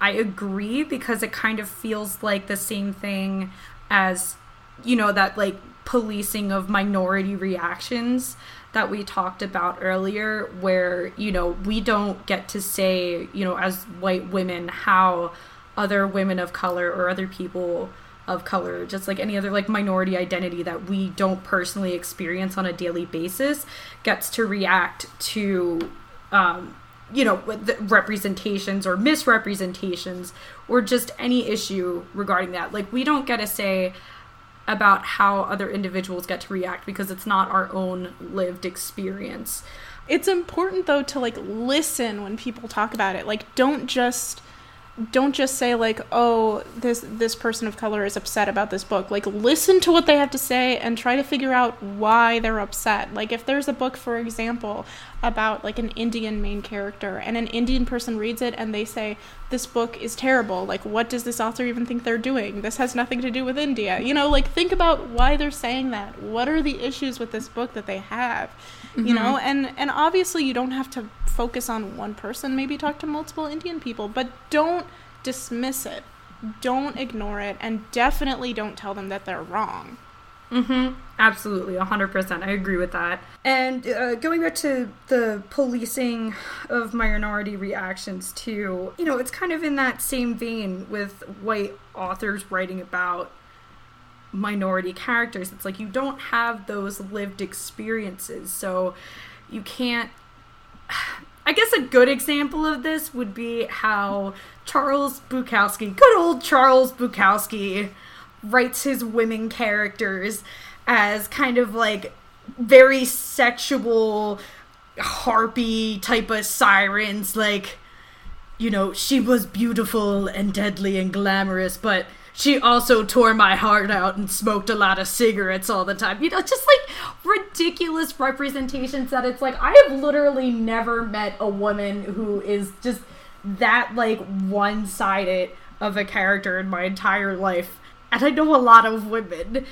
I agree because it kind of feels like the same thing as, you know, that like policing of minority reactions that we talked about earlier where you know we don't get to say you know as white women how other women of color or other people of color just like any other like minority identity that we don't personally experience on a daily basis gets to react to um you know representations or misrepresentations or just any issue regarding that. Like we don't get to say about how other individuals get to react because it's not our own lived experience. It's important though to like listen when people talk about it. Like don't just don't just say like oh this this person of color is upset about this book like listen to what they have to say and try to figure out why they're upset like if there's a book for example about like an indian main character and an indian person reads it and they say this book is terrible like what does this author even think they're doing this has nothing to do with india you know like think about why they're saying that what are the issues with this book that they have mm-hmm. you know and and obviously you don't have to focus on one person, maybe talk to multiple Indian people, but don't dismiss it. Don't ignore it, and definitely don't tell them that they're wrong. Mm-hmm. Absolutely, 100%. I agree with that. And uh, going back to the policing of minority reactions, too, you know, it's kind of in that same vein with white authors writing about minority characters. It's like you don't have those lived experiences, so you can't [sighs] I guess a good example of this would be how Charles Bukowski, good old Charles Bukowski, writes his women characters as kind of like very sexual, harpy type of sirens. Like, you know, she was beautiful and deadly and glamorous, but she also tore my heart out and smoked a lot of cigarettes all the time. You know, just like ridiculous representations that it's like I have literally never met a woman who is just that like one sided of a character in my entire life. And I know a lot of women.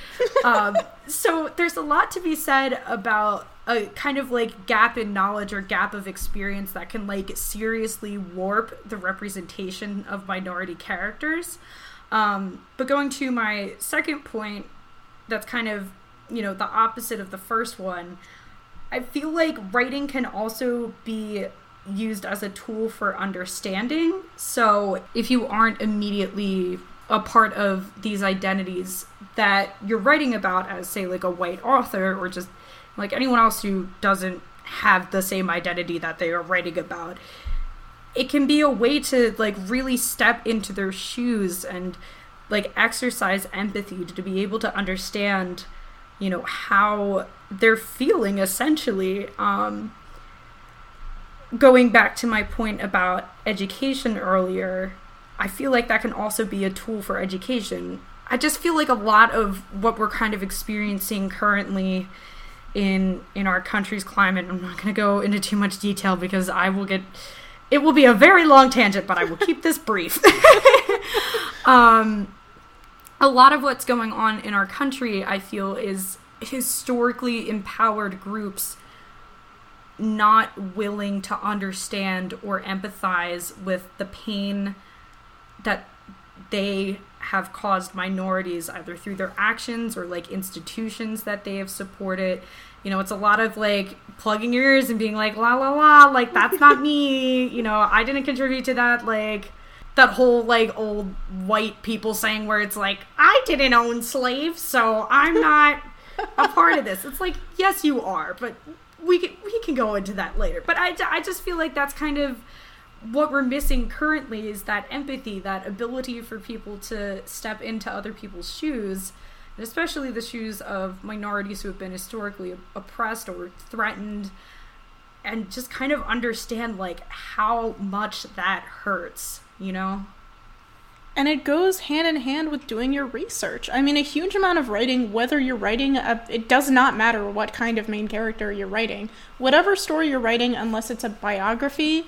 um, [laughs] so there's a lot to be said about a kind of like gap in knowledge or gap of experience that can like seriously warp the representation of minority characters. Um, but going to my second point, that's kind of, you know, the opposite of the first one. I feel like writing can also be used as a tool for understanding. So if you aren't immediately a part of these identities that you're writing about as, say, like a white author or just like anyone else who doesn't have the same identity that they are writing about, it can be a way to like really step into their shoes and like exercise empathy to be able to understand you know how they're feeling essentially. Um going back to my point about education earlier i feel like that can also be a tool for education i just feel like a lot of what we're kind of experiencing currently in in our country's climate i'm not going to go into too much detail because i will get it will be a very long tangent, but I will keep this brief. [laughs] um, a lot of what's going on in our country, I feel, is historically empowered groups not willing to understand or empathize with the pain that they have caused minorities either through their actions or like institutions that they have supported you know, it's a lot of like plugging your ears and being like, la la la, like that's not me. [laughs] You know, I didn't contribute to that. Like that whole like old white people saying where it's like, I didn't own slaves, so I'm [laughs] not a part of this. It's like, yes, you are, but we can we can go into that later. But I I just feel like that's kind of what we're missing currently is that empathy, that ability for people to step into other people's shoes and especially the shoes of minorities who have been historically oppressed or threatened and just kind of understand like how much that hurts you know and it goes hand in hand with doing your research. I mean, a huge amount of writing, whether you're writing a, it does not matter what kind of main character you're writing. Whatever story you're writing, unless it's a biography,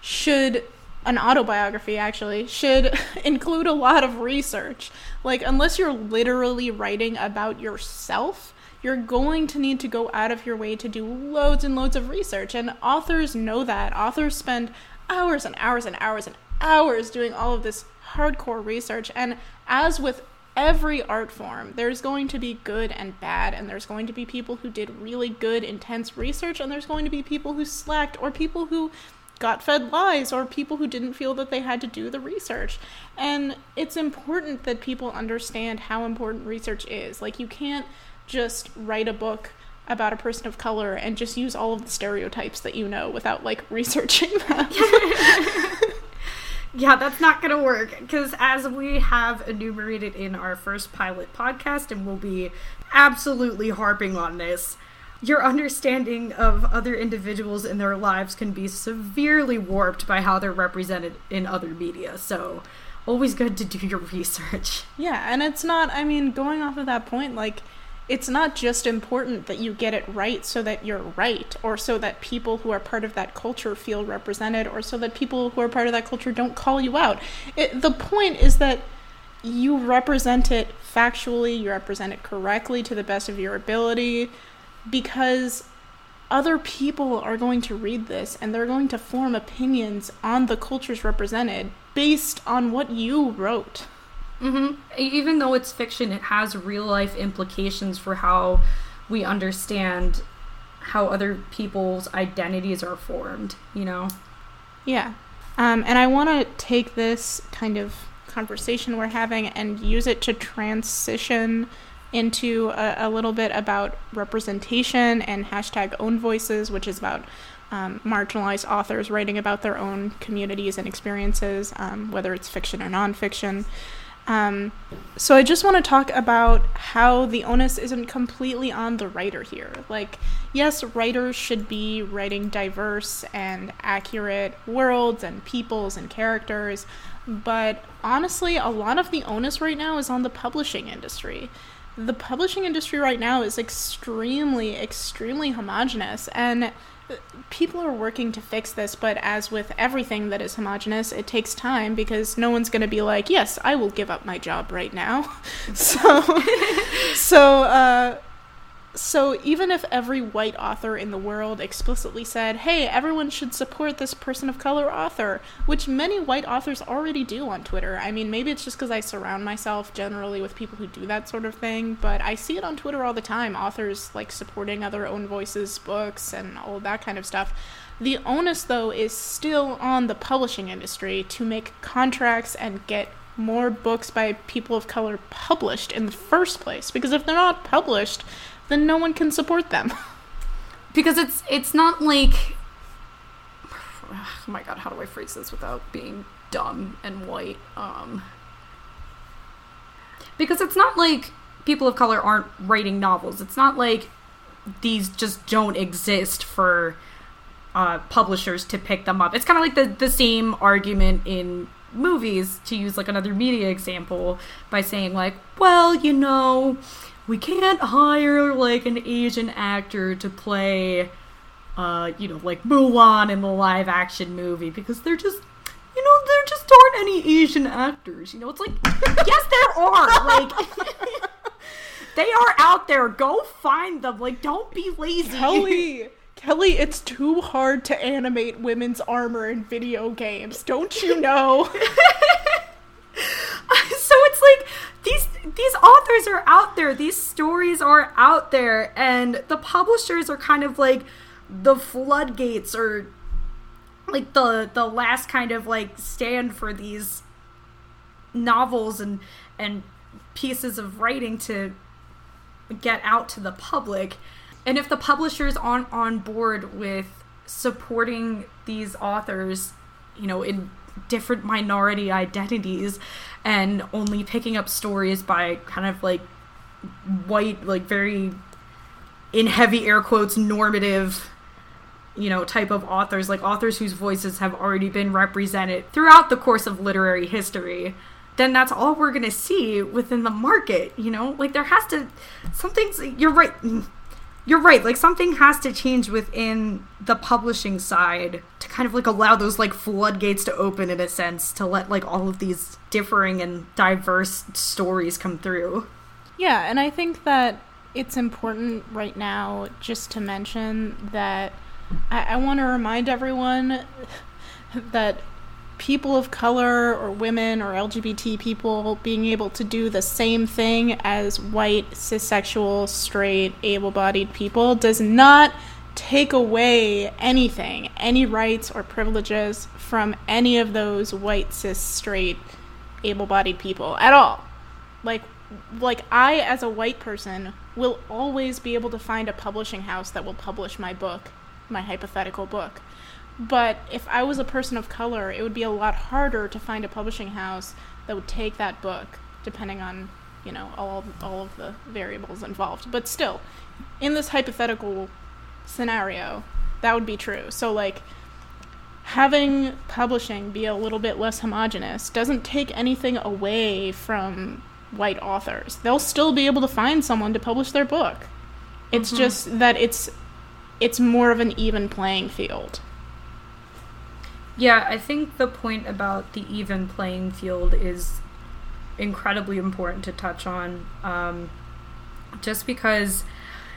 should an autobiography actually should [laughs] include a lot of research. Like, unless you're literally writing about yourself, you're going to need to go out of your way to do loads and loads of research. And authors know that. Authors spend hours and hours and hours and hours doing all of this hardcore research. And as with every art form, there's going to be good and bad, and there's going to be people who did really good, intense research, and there's going to be people who slacked, or people who got fed lies or people who didn't feel that they had to do the research. And it's important that people understand how important research is. Like, you can't just write a book about a person of color and just use all of the stereotypes that you know without like [laughs] researching them. [laughs] yeah, that's not going to work because as we have enumerated in our first pilot podcast, and we'll be absolutely harping on this, your understanding of other individuals and their lives can be severely warped by how they're represented in other media. So, always good to do your [laughs] research. Yeah, and it's not, I mean, going off of that point, like, it's not just important that you get it right so that you're right, or so that people who are part of that culture feel represented, or so that people who are part of that culture don't call you out. It, the point is that you represent it factually, you represent it correctly to the best of your ability because other people are going to read this and they're going to form opinions on the cultures represented based on what you wrote. Mm-hmm. Even though it's fiction, it has real life implications for how we understand how other people's identities are formed, you know? Yeah. Um, and I want to take this kind of conversation we're having and use it to transition into a, a, little bit about representation and hashtag own voices, which is about um, marginalized authors writing about their own communities and experiences, um, whether it's fiction or nonfiction. Um, so I just want to talk about how the onus isn't completely on the writer here. Like, yes, writers should be writing diverse and accurate worlds and peoples and characters, but honestly, a lot of the onus right now is on the publishing industry. The publishing industry right now is extremely, extremely homogenous, and people are working to fix this, but as with everything that is homogenous, it takes time because no one's going to be like, "Yes, I will give up my job right now." [laughs] so, so, uh, so even if every white author in the world explicitly said, "Hey, everyone should support this person of color author," which many white authors already do on Twitter. I mean, maybe it's just because I surround myself generally with people who do that sort of thing, but I see it on Twitter all the time. Authors like supporting other own voices, books, and all that kind of stuff. The onus, though, is still on the publishing industry to make contracts and get more books by people of color published in the first place. Because if they're not published, then no one can support them. [laughs] because it's it's not like oh my god, how do I phrase this without being dumb and white? Um because it's not like people of color aren't writing novels. It's not like these just don't exist for uh, publishers to pick them up. It's kind of like the the same argument in movies to use like another media example by saying like, well, you know, we can't hire like an Asian actor to play, uh, you know, like Mulan in the live action movie because they're just, you know, there just aren't any Asian actors. You know, it's like, [laughs] yes, there are. Like, [laughs] they are out there. Go find them. Like, don't be lazy. Kelly, [laughs] Kelly, it's too hard to animate women's armor in video games. Don't you know? so it's like these these authors are out there. These stories are out there. And the publishers are kind of like the floodgates or like the the last kind of like stand for these novels and and pieces of writing to get out to the public. And if the publishers aren't on board with supporting these authors you know in different minority identities and only picking up stories by kind of like white like very in heavy air quotes normative you know type of authors like authors whose voices have already been represented throughout the course of literary history then that's all we're going to see within the market you know? Like there has to something's you're right mm, you're right like something has to change within the publishing side to kind of like allow those like floodgates to open in a sense to let like all of these differing and diverse stories come through. Yeah and i think that it's important right now just to mention that i, I want to remind everyone [laughs] that people of color or women or LGBT people being able to do the same thing as white, cissexual, straight, able bodied people does not take away anything, any rights or privileges from any of those white, cis, straight, able bodied people at all. Like, like I, as a white person, will always be able to find a publishing house that will publish my book, my hypothetical book but if I was a person of color, it would be a lot harder to find a publishing house that would take that book, depending on, you know, all all of the variables involved. But still, in this hypothetical scenario, that would be true. So like having publishing be a little bit less homogenous doesn't take anything away from white authors. They'll still be able to find someone to publish their book. It's mm-hmm. just that it's it's more of an even playing field. Yeah, I think the point about the even playing field is incredibly important to touch on. Um, just because,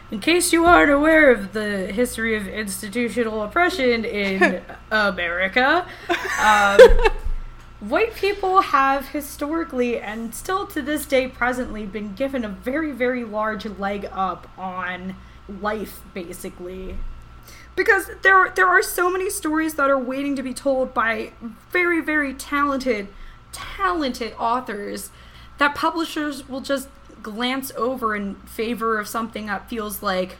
in case you aren't aware of the history of institutional oppression in [laughs] America, um, white people have historically and still to this day presently been given a very, very large leg up on life, basically because there there are so many stories that are waiting to be told by very very talented talented authors that publishers will just glance over in favor of something that feels like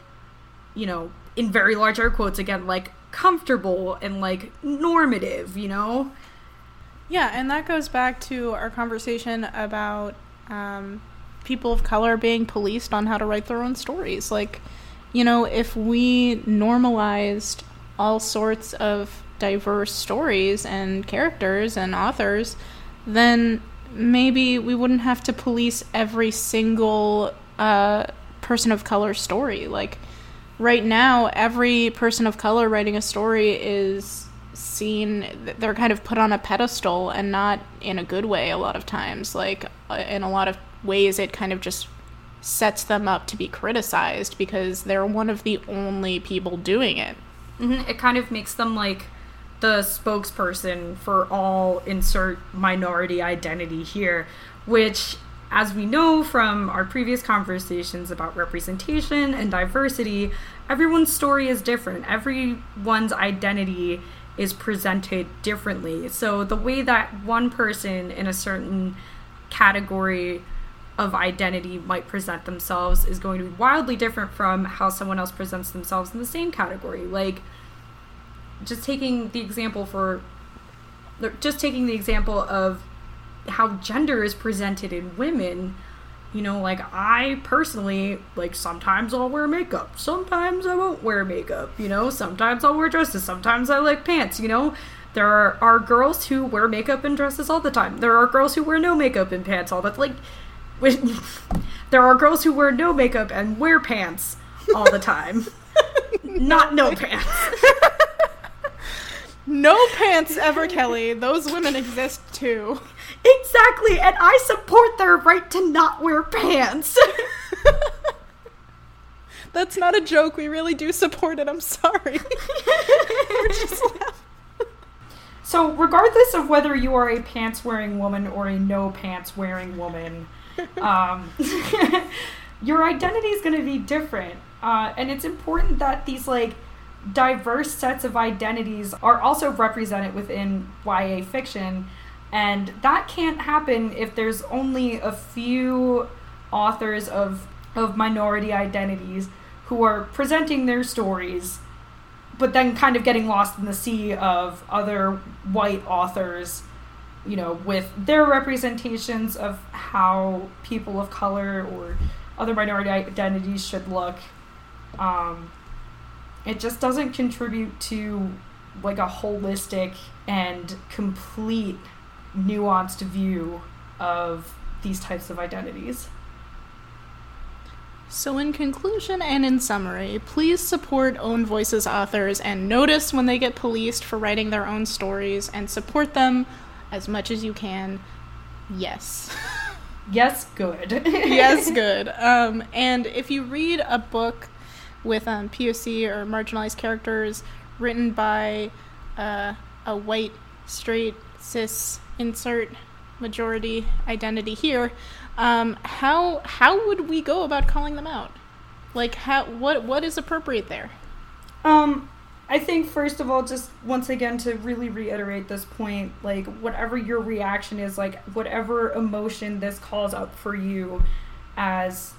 you know in very large air quotes again like comfortable and like normative you know? Yeah and that goes back to our conversation about um, people of color being policed on how to write their own stories. Like you know, if we normalized all sorts of diverse stories and characters and authors, then maybe we wouldn't have to police every single uh, person of color story. Like right now, every person of color writing a story is seen they're kind of put on a pedestal and not in a good way a lot of times like uh, in a lot of ways it kind of just sets them up to be criticized because they're one of the only people doing it mm-hmm. it kind of makes them like the spokesperson for all insert minority identity here which as we know from our previous conversations about representation and diversity everyone's story is different everyone's identity is presented differently. So the way that one person in a certain category of identity might present themselves is going to be wildly different from how someone else presents themselves in the same category. Like just taking the example for just taking the example of how gender is presented in women you know, like I personally, like sometimes I'll wear makeup, sometimes I won't wear makeup, you know, sometimes I'll wear dresses, sometimes I like pants, you know. There are, are girls who wear makeup and dresses all the time. There are girls who wear no makeup and pants all the like. There are girls who wear no makeup and wear pants all the time. [laughs] Not no pants. [laughs] no pants ever, Kelly. Those women exist too. Exactly, and I support their right to not wear pants. [laughs] That's not a joke. We really do support it. I'm sorry. so, regardless of whether you are a pants wearing woman or a no pants wearing woman, um, [laughs] your identity is going to be different. Uh, and it's important that these, like, diverse sets of identities are also represented within YA fiction and that can't happen if there's only a few authors of of minority identities who are presenting their stories but then kind of getting lost in the sea of other white authors you know with their representations of how people of color or other minority identities should look um, it just doesn't contribute to like a holistic and complete nuanced view of these types of identities. So, in conclusion and in summary, please support Own Voices authors and notice when they get policed for writing their own stories and support them as much as you can. Yes. Yes, good. [laughs] yes, [laughs] good. Um, and if you read a book with um, POC or marginalized characters written by uh, a white, straight, cis insert majority identity here. Um, how how would we go about calling them out? Like how what what is appropriate there? Um, I think first of all, just once again to really reiterate this point, like whatever your reaction is, like whatever emotion this calls up for you as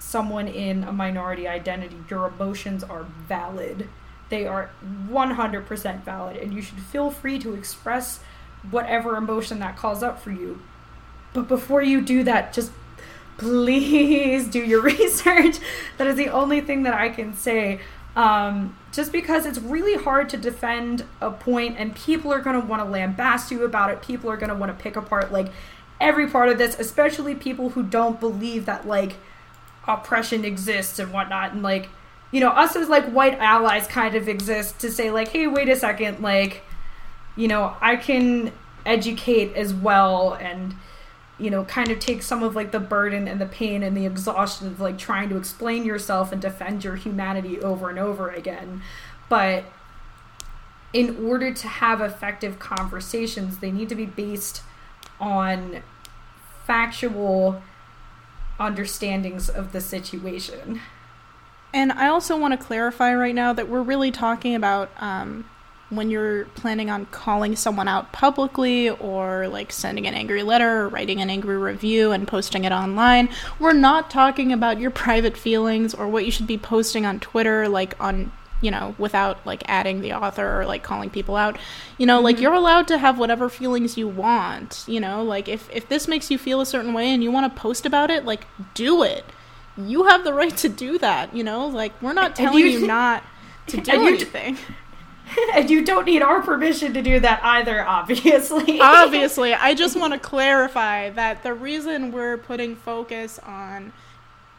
someone in a minority identity, your emotions are valid. They are 100% valid, and you should feel free to express whatever emotion that calls up for you. But before you do that, just please do your [laughs] research. that is the only thing that I can say. Um, just because it's really hard to defend a point, and people are going to want to lambast you about it. People are going to want to pick apart like every part of this, especially people who don't believe that like oppression exists and whatnot. And like, you know, us as like white allies kind of exist to say like, hey, wait a second, like you know, I can educate as well and you know, kind of take some of like the burden and the pain and the exhaustion of like trying to explain yourself and defend your humanity over and over again. But in order to have effective conversations, they need to be based on factual understandings of the situation. And I also want to clarify right now that we're really talking about um, when you're planning on calling someone out publicly or like sending an angry letter or writing an angry review and posting it online, we're not talking about your private feelings or what you should be posting on Twitter, like on you know, without like adding the author or like calling people out. You know, mm-hmm. like you're allowed to have whatever feelings you want, you know, like if if this makes you feel a certain way and you want to post about it, like do it. You have the right to do that, you know? Like we're not telling you, you, not to [laughs] do anything. [laughs] and you don't need our permission to do that either, obviously. [laughs] Obviously, I just want to clarify that the reason we're putting focus on,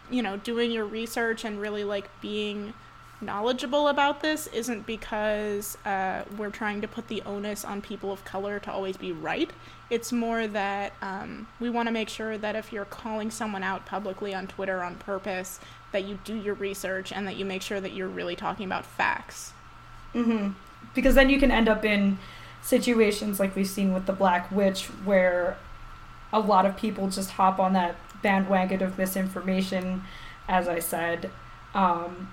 you know, doing your research and really like being knowledgeable about this isn't because uh, we're trying to put the onus on people of color to always be right. It's more that um, we want to make sure that if you're calling someone out publicly on Twitter on purpose, that you do your research and that you make sure that you're really talking about facts. Mm-hmm. Because then you can end up in situations like we've seen with the Black Witch, where a lot of people just hop on that bandwagon of misinformation, as I said, um,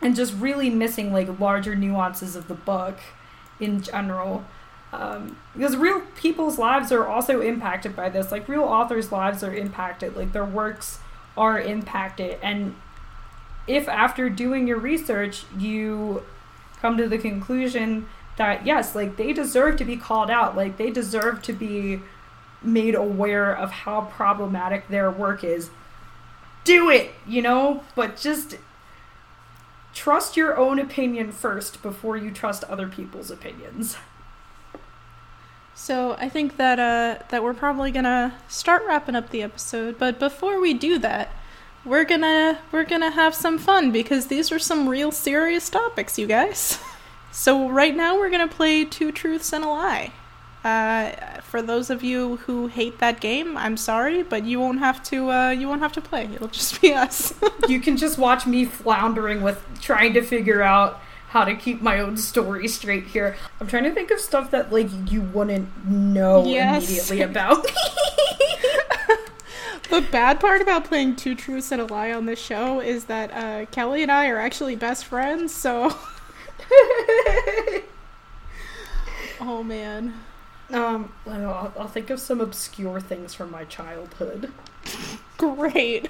and just really missing like larger nuances of the book in general. Um, because real people's lives are also impacted by this. Like real authors' lives are impacted. Like their works are impacted. And if after doing your research you come to the conclusion that yes, like they deserve to be called out, like they deserve to be made aware of how problematic their work is, do it, you know? But just trust your own opinion first before you trust other people's opinions. So I think that uh, that we're probably gonna start wrapping up the episode, but before we do that, we're gonna we're gonna have some fun because these are some real serious topics, you guys. So right now we're gonna play Two Truths and a Lie. Uh, for those of you who hate that game, I'm sorry, but you won't have to. Uh, you won't have to play. It'll just be us. [laughs] you can just watch me floundering with trying to figure out how to keep my own story straight here. I'm trying to think of stuff that like you wouldn't know Yes. immediately about. [laughs] the bad part about playing Two Truths and a Lie on this show is that uh, Kelly and I are actually best friends. So, [laughs] oh man. um, I know, I'll, I'll think of some obscure things from my childhood. [laughs] Great.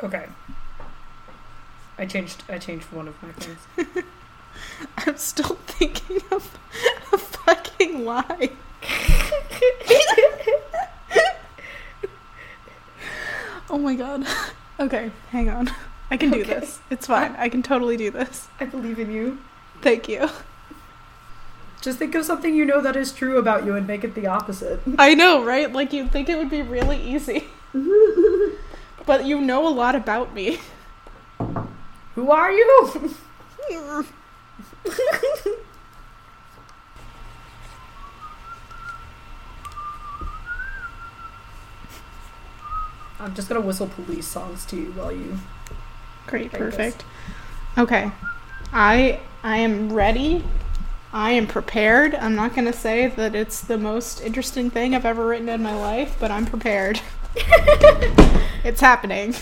Okay. I changed. I changed one of my things. [laughs] I'm still thinking of a fucking lie. Oh my god. Okay, hang on. I can do Okay. this. It's fine. I can totally do this. I believe in you. Thank you. Just think of something you know that is true about you and make it the opposite. I know, right? Like you'd think it would be really easy. but you know a lot about me. Who are you? [laughs] [laughs] I'm just gonna whistle police songs to you while you. Great, perfect. Okay. I I am ready. I am prepared. I'm not going to say that it's the most interesting thing I've ever written in my life, but I'm prepared. [laughs] it's happening.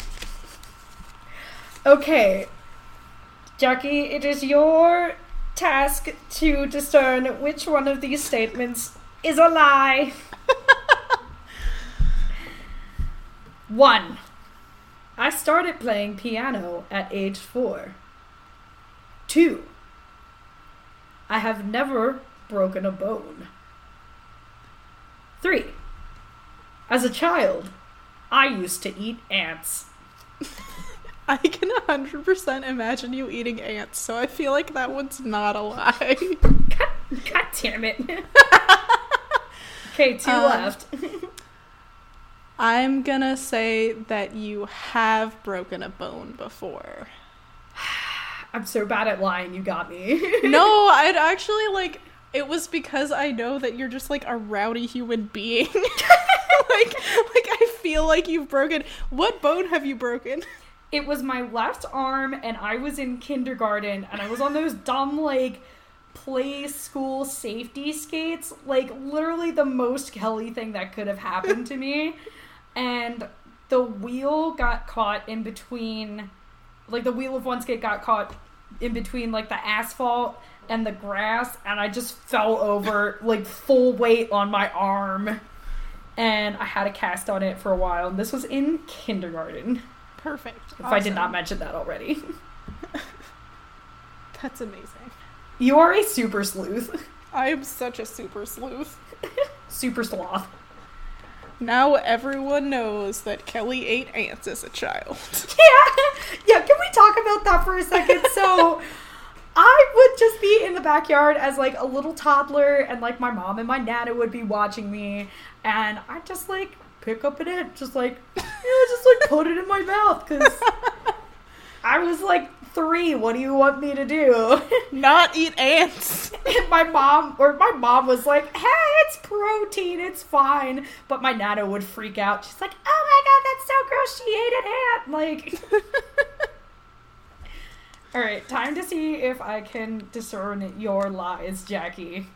Okay, Jackie, it is your task to discern which one of these statements is a lie. [laughs] One. I started playing piano at age four. Two. I have never broken a bone. Three. As a child, I used to eat ants. I can 100% imagine you eating ants, so I feel like that one's not a lie. God damn it. [laughs] okay, two Um, left. [laughs] I'm gonna say that you have broken a bone before. [sighs] I'm so bad at lying, you got me. [laughs] no, I'd actually like it was because I know that you're just like a rowdy human being. like like I feel like you've broken what bone have you broken? It was my left arm, and I was in kindergarten, and I was on those dumb, like, play school safety skates. Like, literally the most Kelly thing that could have happened to me. [laughs] And the wheel got caught in between, like, the wheel of one skate got caught in between, like, the asphalt and the grass, and I just fell over, like, full weight on my arm. And I had a cast on it for a while. And this was in kindergarten. Perfect. If I did not mention that already. [laughs] That's amazing. You are a super sleuth. I am such a super sleuth. [laughs] Super sloth. Now everyone knows that Kelly ate ants as a child. [laughs] yeah, yeah. Can we talk about that for a second? So, I would just be in the backyard as like a little toddler, and like my mom and my nana would be watching me, and I'd just like pick up an ant, just like yeah, just like put it in my mouth because [laughs] I was like three. What do you want me to do? [laughs] Not eat ants. And my mom or my mom was like, "Hey, it's protein. It's fine." But my nana would freak out. She's like, "Oh my god, that's so gross. She ate an ant." Like [laughs] All right, time to see if I can discern your lies, Jackie.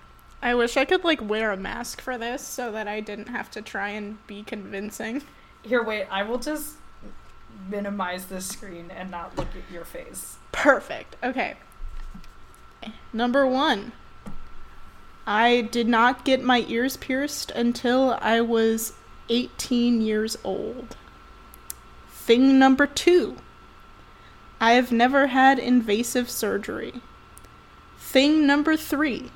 I wish I could like wear a mask for this so that I didn't have to try and be convincing. Here, wait. I will just minimize this screen and not look at your face. Perfect. Okay. Number one. I did not get my ears pierced until I was 18 years old. Thing number two. I have never had invasive surgery. Thing number three.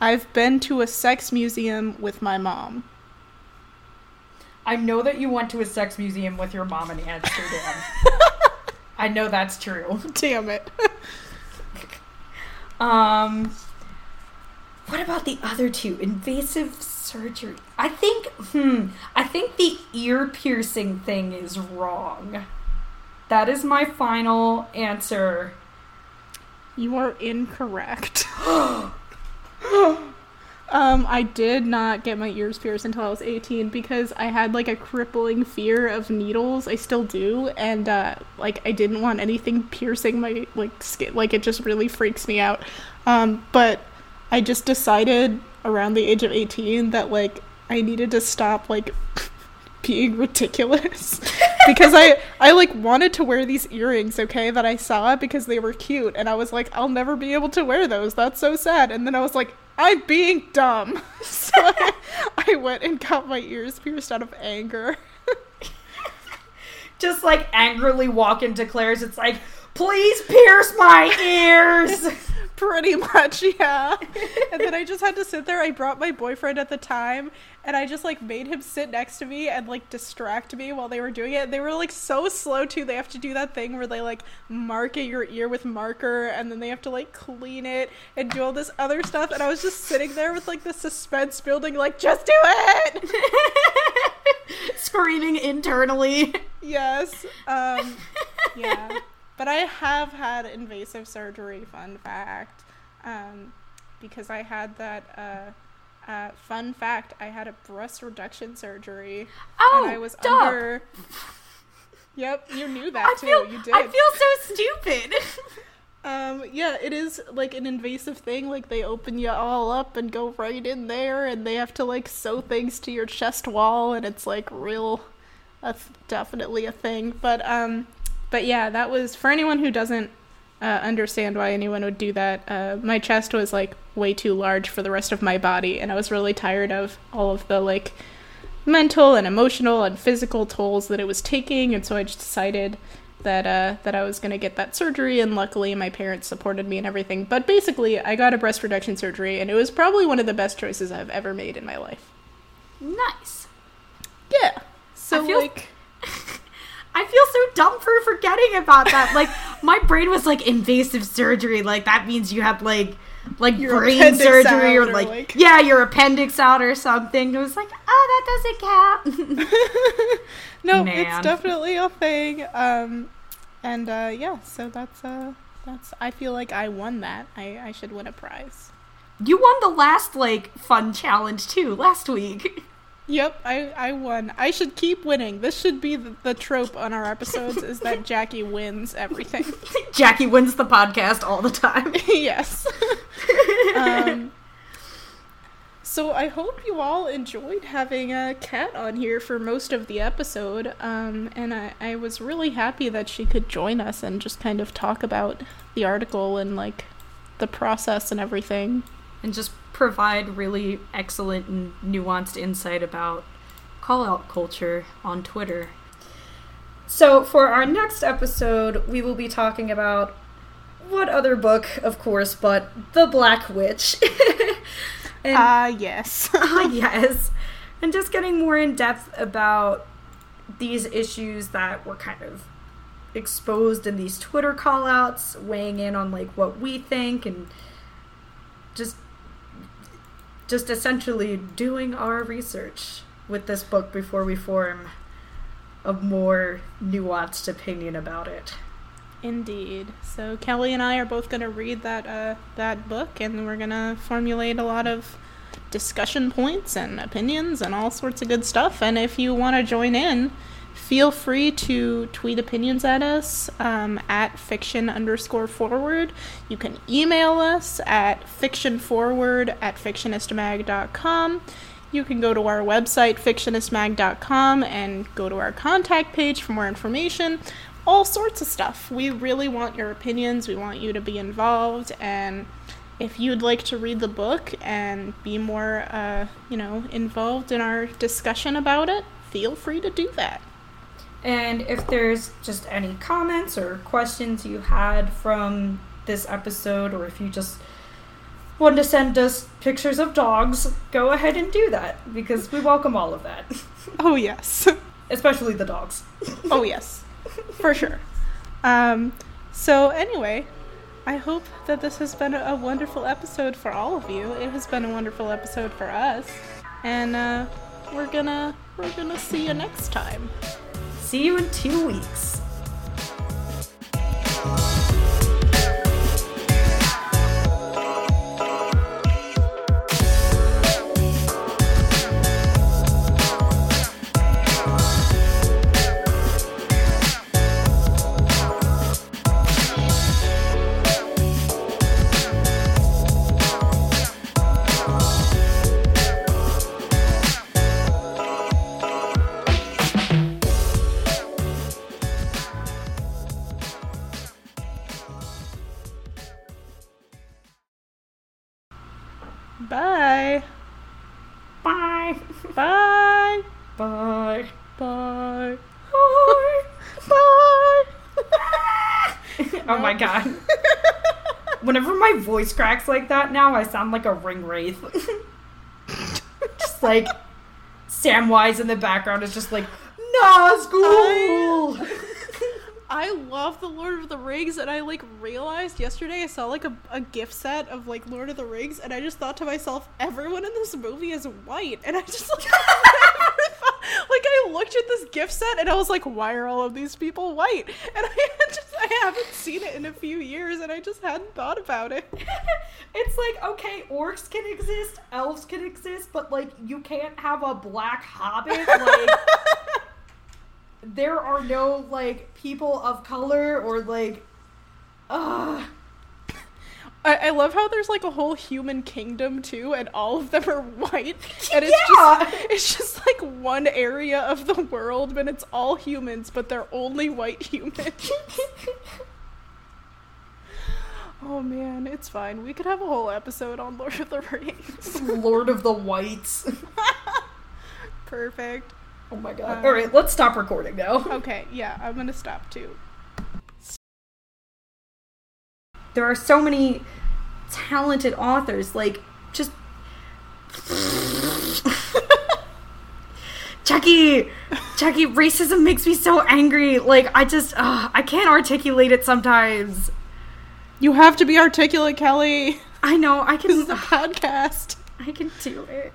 I've been to a sex museum with my mom. I know that you went to a sex museum with your mom in Amsterdam. [laughs] I know that's true. Damn it. [laughs] Um, what about the other two? Invasive surgery. I think, hmm, I think the ear piercing thing is wrong. That is my final answer. You are incorrect. [gasps] [gasps] [gasps] um, I did not get my ears pierced until I was 18 because I had like a crippling fear of needles. I still do, and uh, like I didn't want anything piercing my like skin. Like it just really freaks me out. Um, but I just decided around the age of 18 that like I needed to stop like [laughs] being ridiculous because I I like wanted to wear these earrings, okay, that I saw because they were cute and I was like I'll never be able to wear those. That's so sad. And then I was like I'm being dumb. [laughs] So I, I went and got my ears pierced out of anger. [laughs] Just like angrily walk into Claire's, it's like, please pierce my ears. [laughs] Pretty [laughs] much, yeah. and then I just had to sit there. I brought my boyfriend at the time, and I just like made him sit next to me and like distract me while they were doing it. They were like so slow too. They have to do that thing where they like mark at your ear with marker, and then they have to like clean it and do all this other stuff. And I was just sitting there with like the suspense building, like just do it. [laughs] Screaming internally. Yes. Um, yeah. But I have had invasive surgery, fun fact. Um, because I had that, uh, uh, fun fact, I had a breast reduction surgery. Oh, and I was duh. under. [laughs] Yep, you knew that I too. feel, you did. I feel so stupid. [laughs] Um, yeah, it is like an invasive thing. Like they open you all up and go right in there, and they have to like sew things to your chest wall, and it's like real. That's definitely a thing. But um, but yeah, that was for anyone who doesn't uh, understand why anyone would do that. Uh, my chest was like way too large for the rest of my body, and I was really tired of all of the like mental and emotional and physical tolls that it was taking, and so I just decided that uh, that I was gonna get that surgery, and luckily my parents supported me and everything. But basically, I got a breast reduction surgery, and it was probably one of the best choices I've ever made in my life. nice. Yeah. So feel- like, [laughs] I feel so dumb for forgetting about that. Like [laughs] my brain was like invasive surgery. Like that means you have like like Your brain surgery or like, like- yeah, your appendix out or something. It was like, oh, that doesn't count. [laughs] no, Man. it's definitely a thing. Um, and uh, yeah, so that's uh, that's. I feel like I won that. I I should win a prize. you won the last like fun challenge too last week. [laughs] Yep, I, I won. I should keep winning. This should be the, the trope on our episodes is that [laughs] Jackie wins everything. [laughs] Jackie wins the podcast all the time. [laughs] yes. um, so I hope you all enjoyed having a cat on here for most of the episode. Um, and I, I was really happy that she could join us and just kind of talk about the article and like the process and everything. And just provide really excellent and nuanced insight about call out culture on Twitter. So, for our next episode, we will be talking about what other book, of course, but The Black Witch. [laughs] Ah, yes. ah, [laughs] yes. and just getting more in depth about these issues that were kind of exposed in these Twitter callouts, weighing in on like what we think and just just essentially doing our research with this book before we form a more nuanced opinion about it. Indeed. So Kelly and I are both going to read that uh, that book, and we're going to formulate a lot of discussion points and opinions and all sorts of good stuff. And if you want to join in, feel free to tweet opinions at us um, at fiction underscore forward. You can email us at fictionforward at fictionistmag.com. You can go to our website, fictionistmag.com, and go to our contact page for more information. All sorts of stuff. We really want your opinions. We want you to be involved. And if you'd like to read the book and be more, uh, you know, involved in our discussion about it, feel free to do that. And if there's just any comments or questions you had from this episode, or if you just want to send us pictures of dogs, go ahead and do that because we welcome all of that, [laughs] Oh, yes. [laughs] especially the dogs. [laughs] oh, yes. For sure. Um, so, anyway, I hope that this has been a, a wonderful episode for all of you. It has been a wonderful episode for us. And uh, we're gonna we're gonna see you next time. See you in two weeks. Cracks like that now, I sound like a ring wraith. [laughs] just like Samwise in the background is just like Nazgul. I love the Lord of the Rings, and I like realized yesterday I saw like a, a gift set of like Lord of the Rings, and I just thought to myself, everyone in this movie is white, and I just like, [laughs] like I looked at this gift set and I was like, why are all of these people white? And I had just I haven't seen it in a few years, and I just hadn't thought about it. [laughs] it's like okay, orcs can exist, elves can exist, but like you can't have a black hobbit. Like [laughs] there are no like people of color or like. Ugh. I, I love how there's like a whole human kingdom too, and all of them are white, and it's Yeah. just it's just like one area of the world, but it's all humans, but they're only white humans. [laughs] oh man, it's fine. We could have a whole episode on Lord of the Rings. [laughs] Lord of the Whites. [laughs] Perfect. Oh my god. Uh, All right, let's stop recording now. Okay, yeah, I'm gonna stop too. There are so many talented authors, like just [laughs] Chucky, Chucky, racism makes me so angry. Like I just, uh, I can't articulate it sometimes. You have to be articulate, Kelly. I know I can. This is a podcast. I can do it.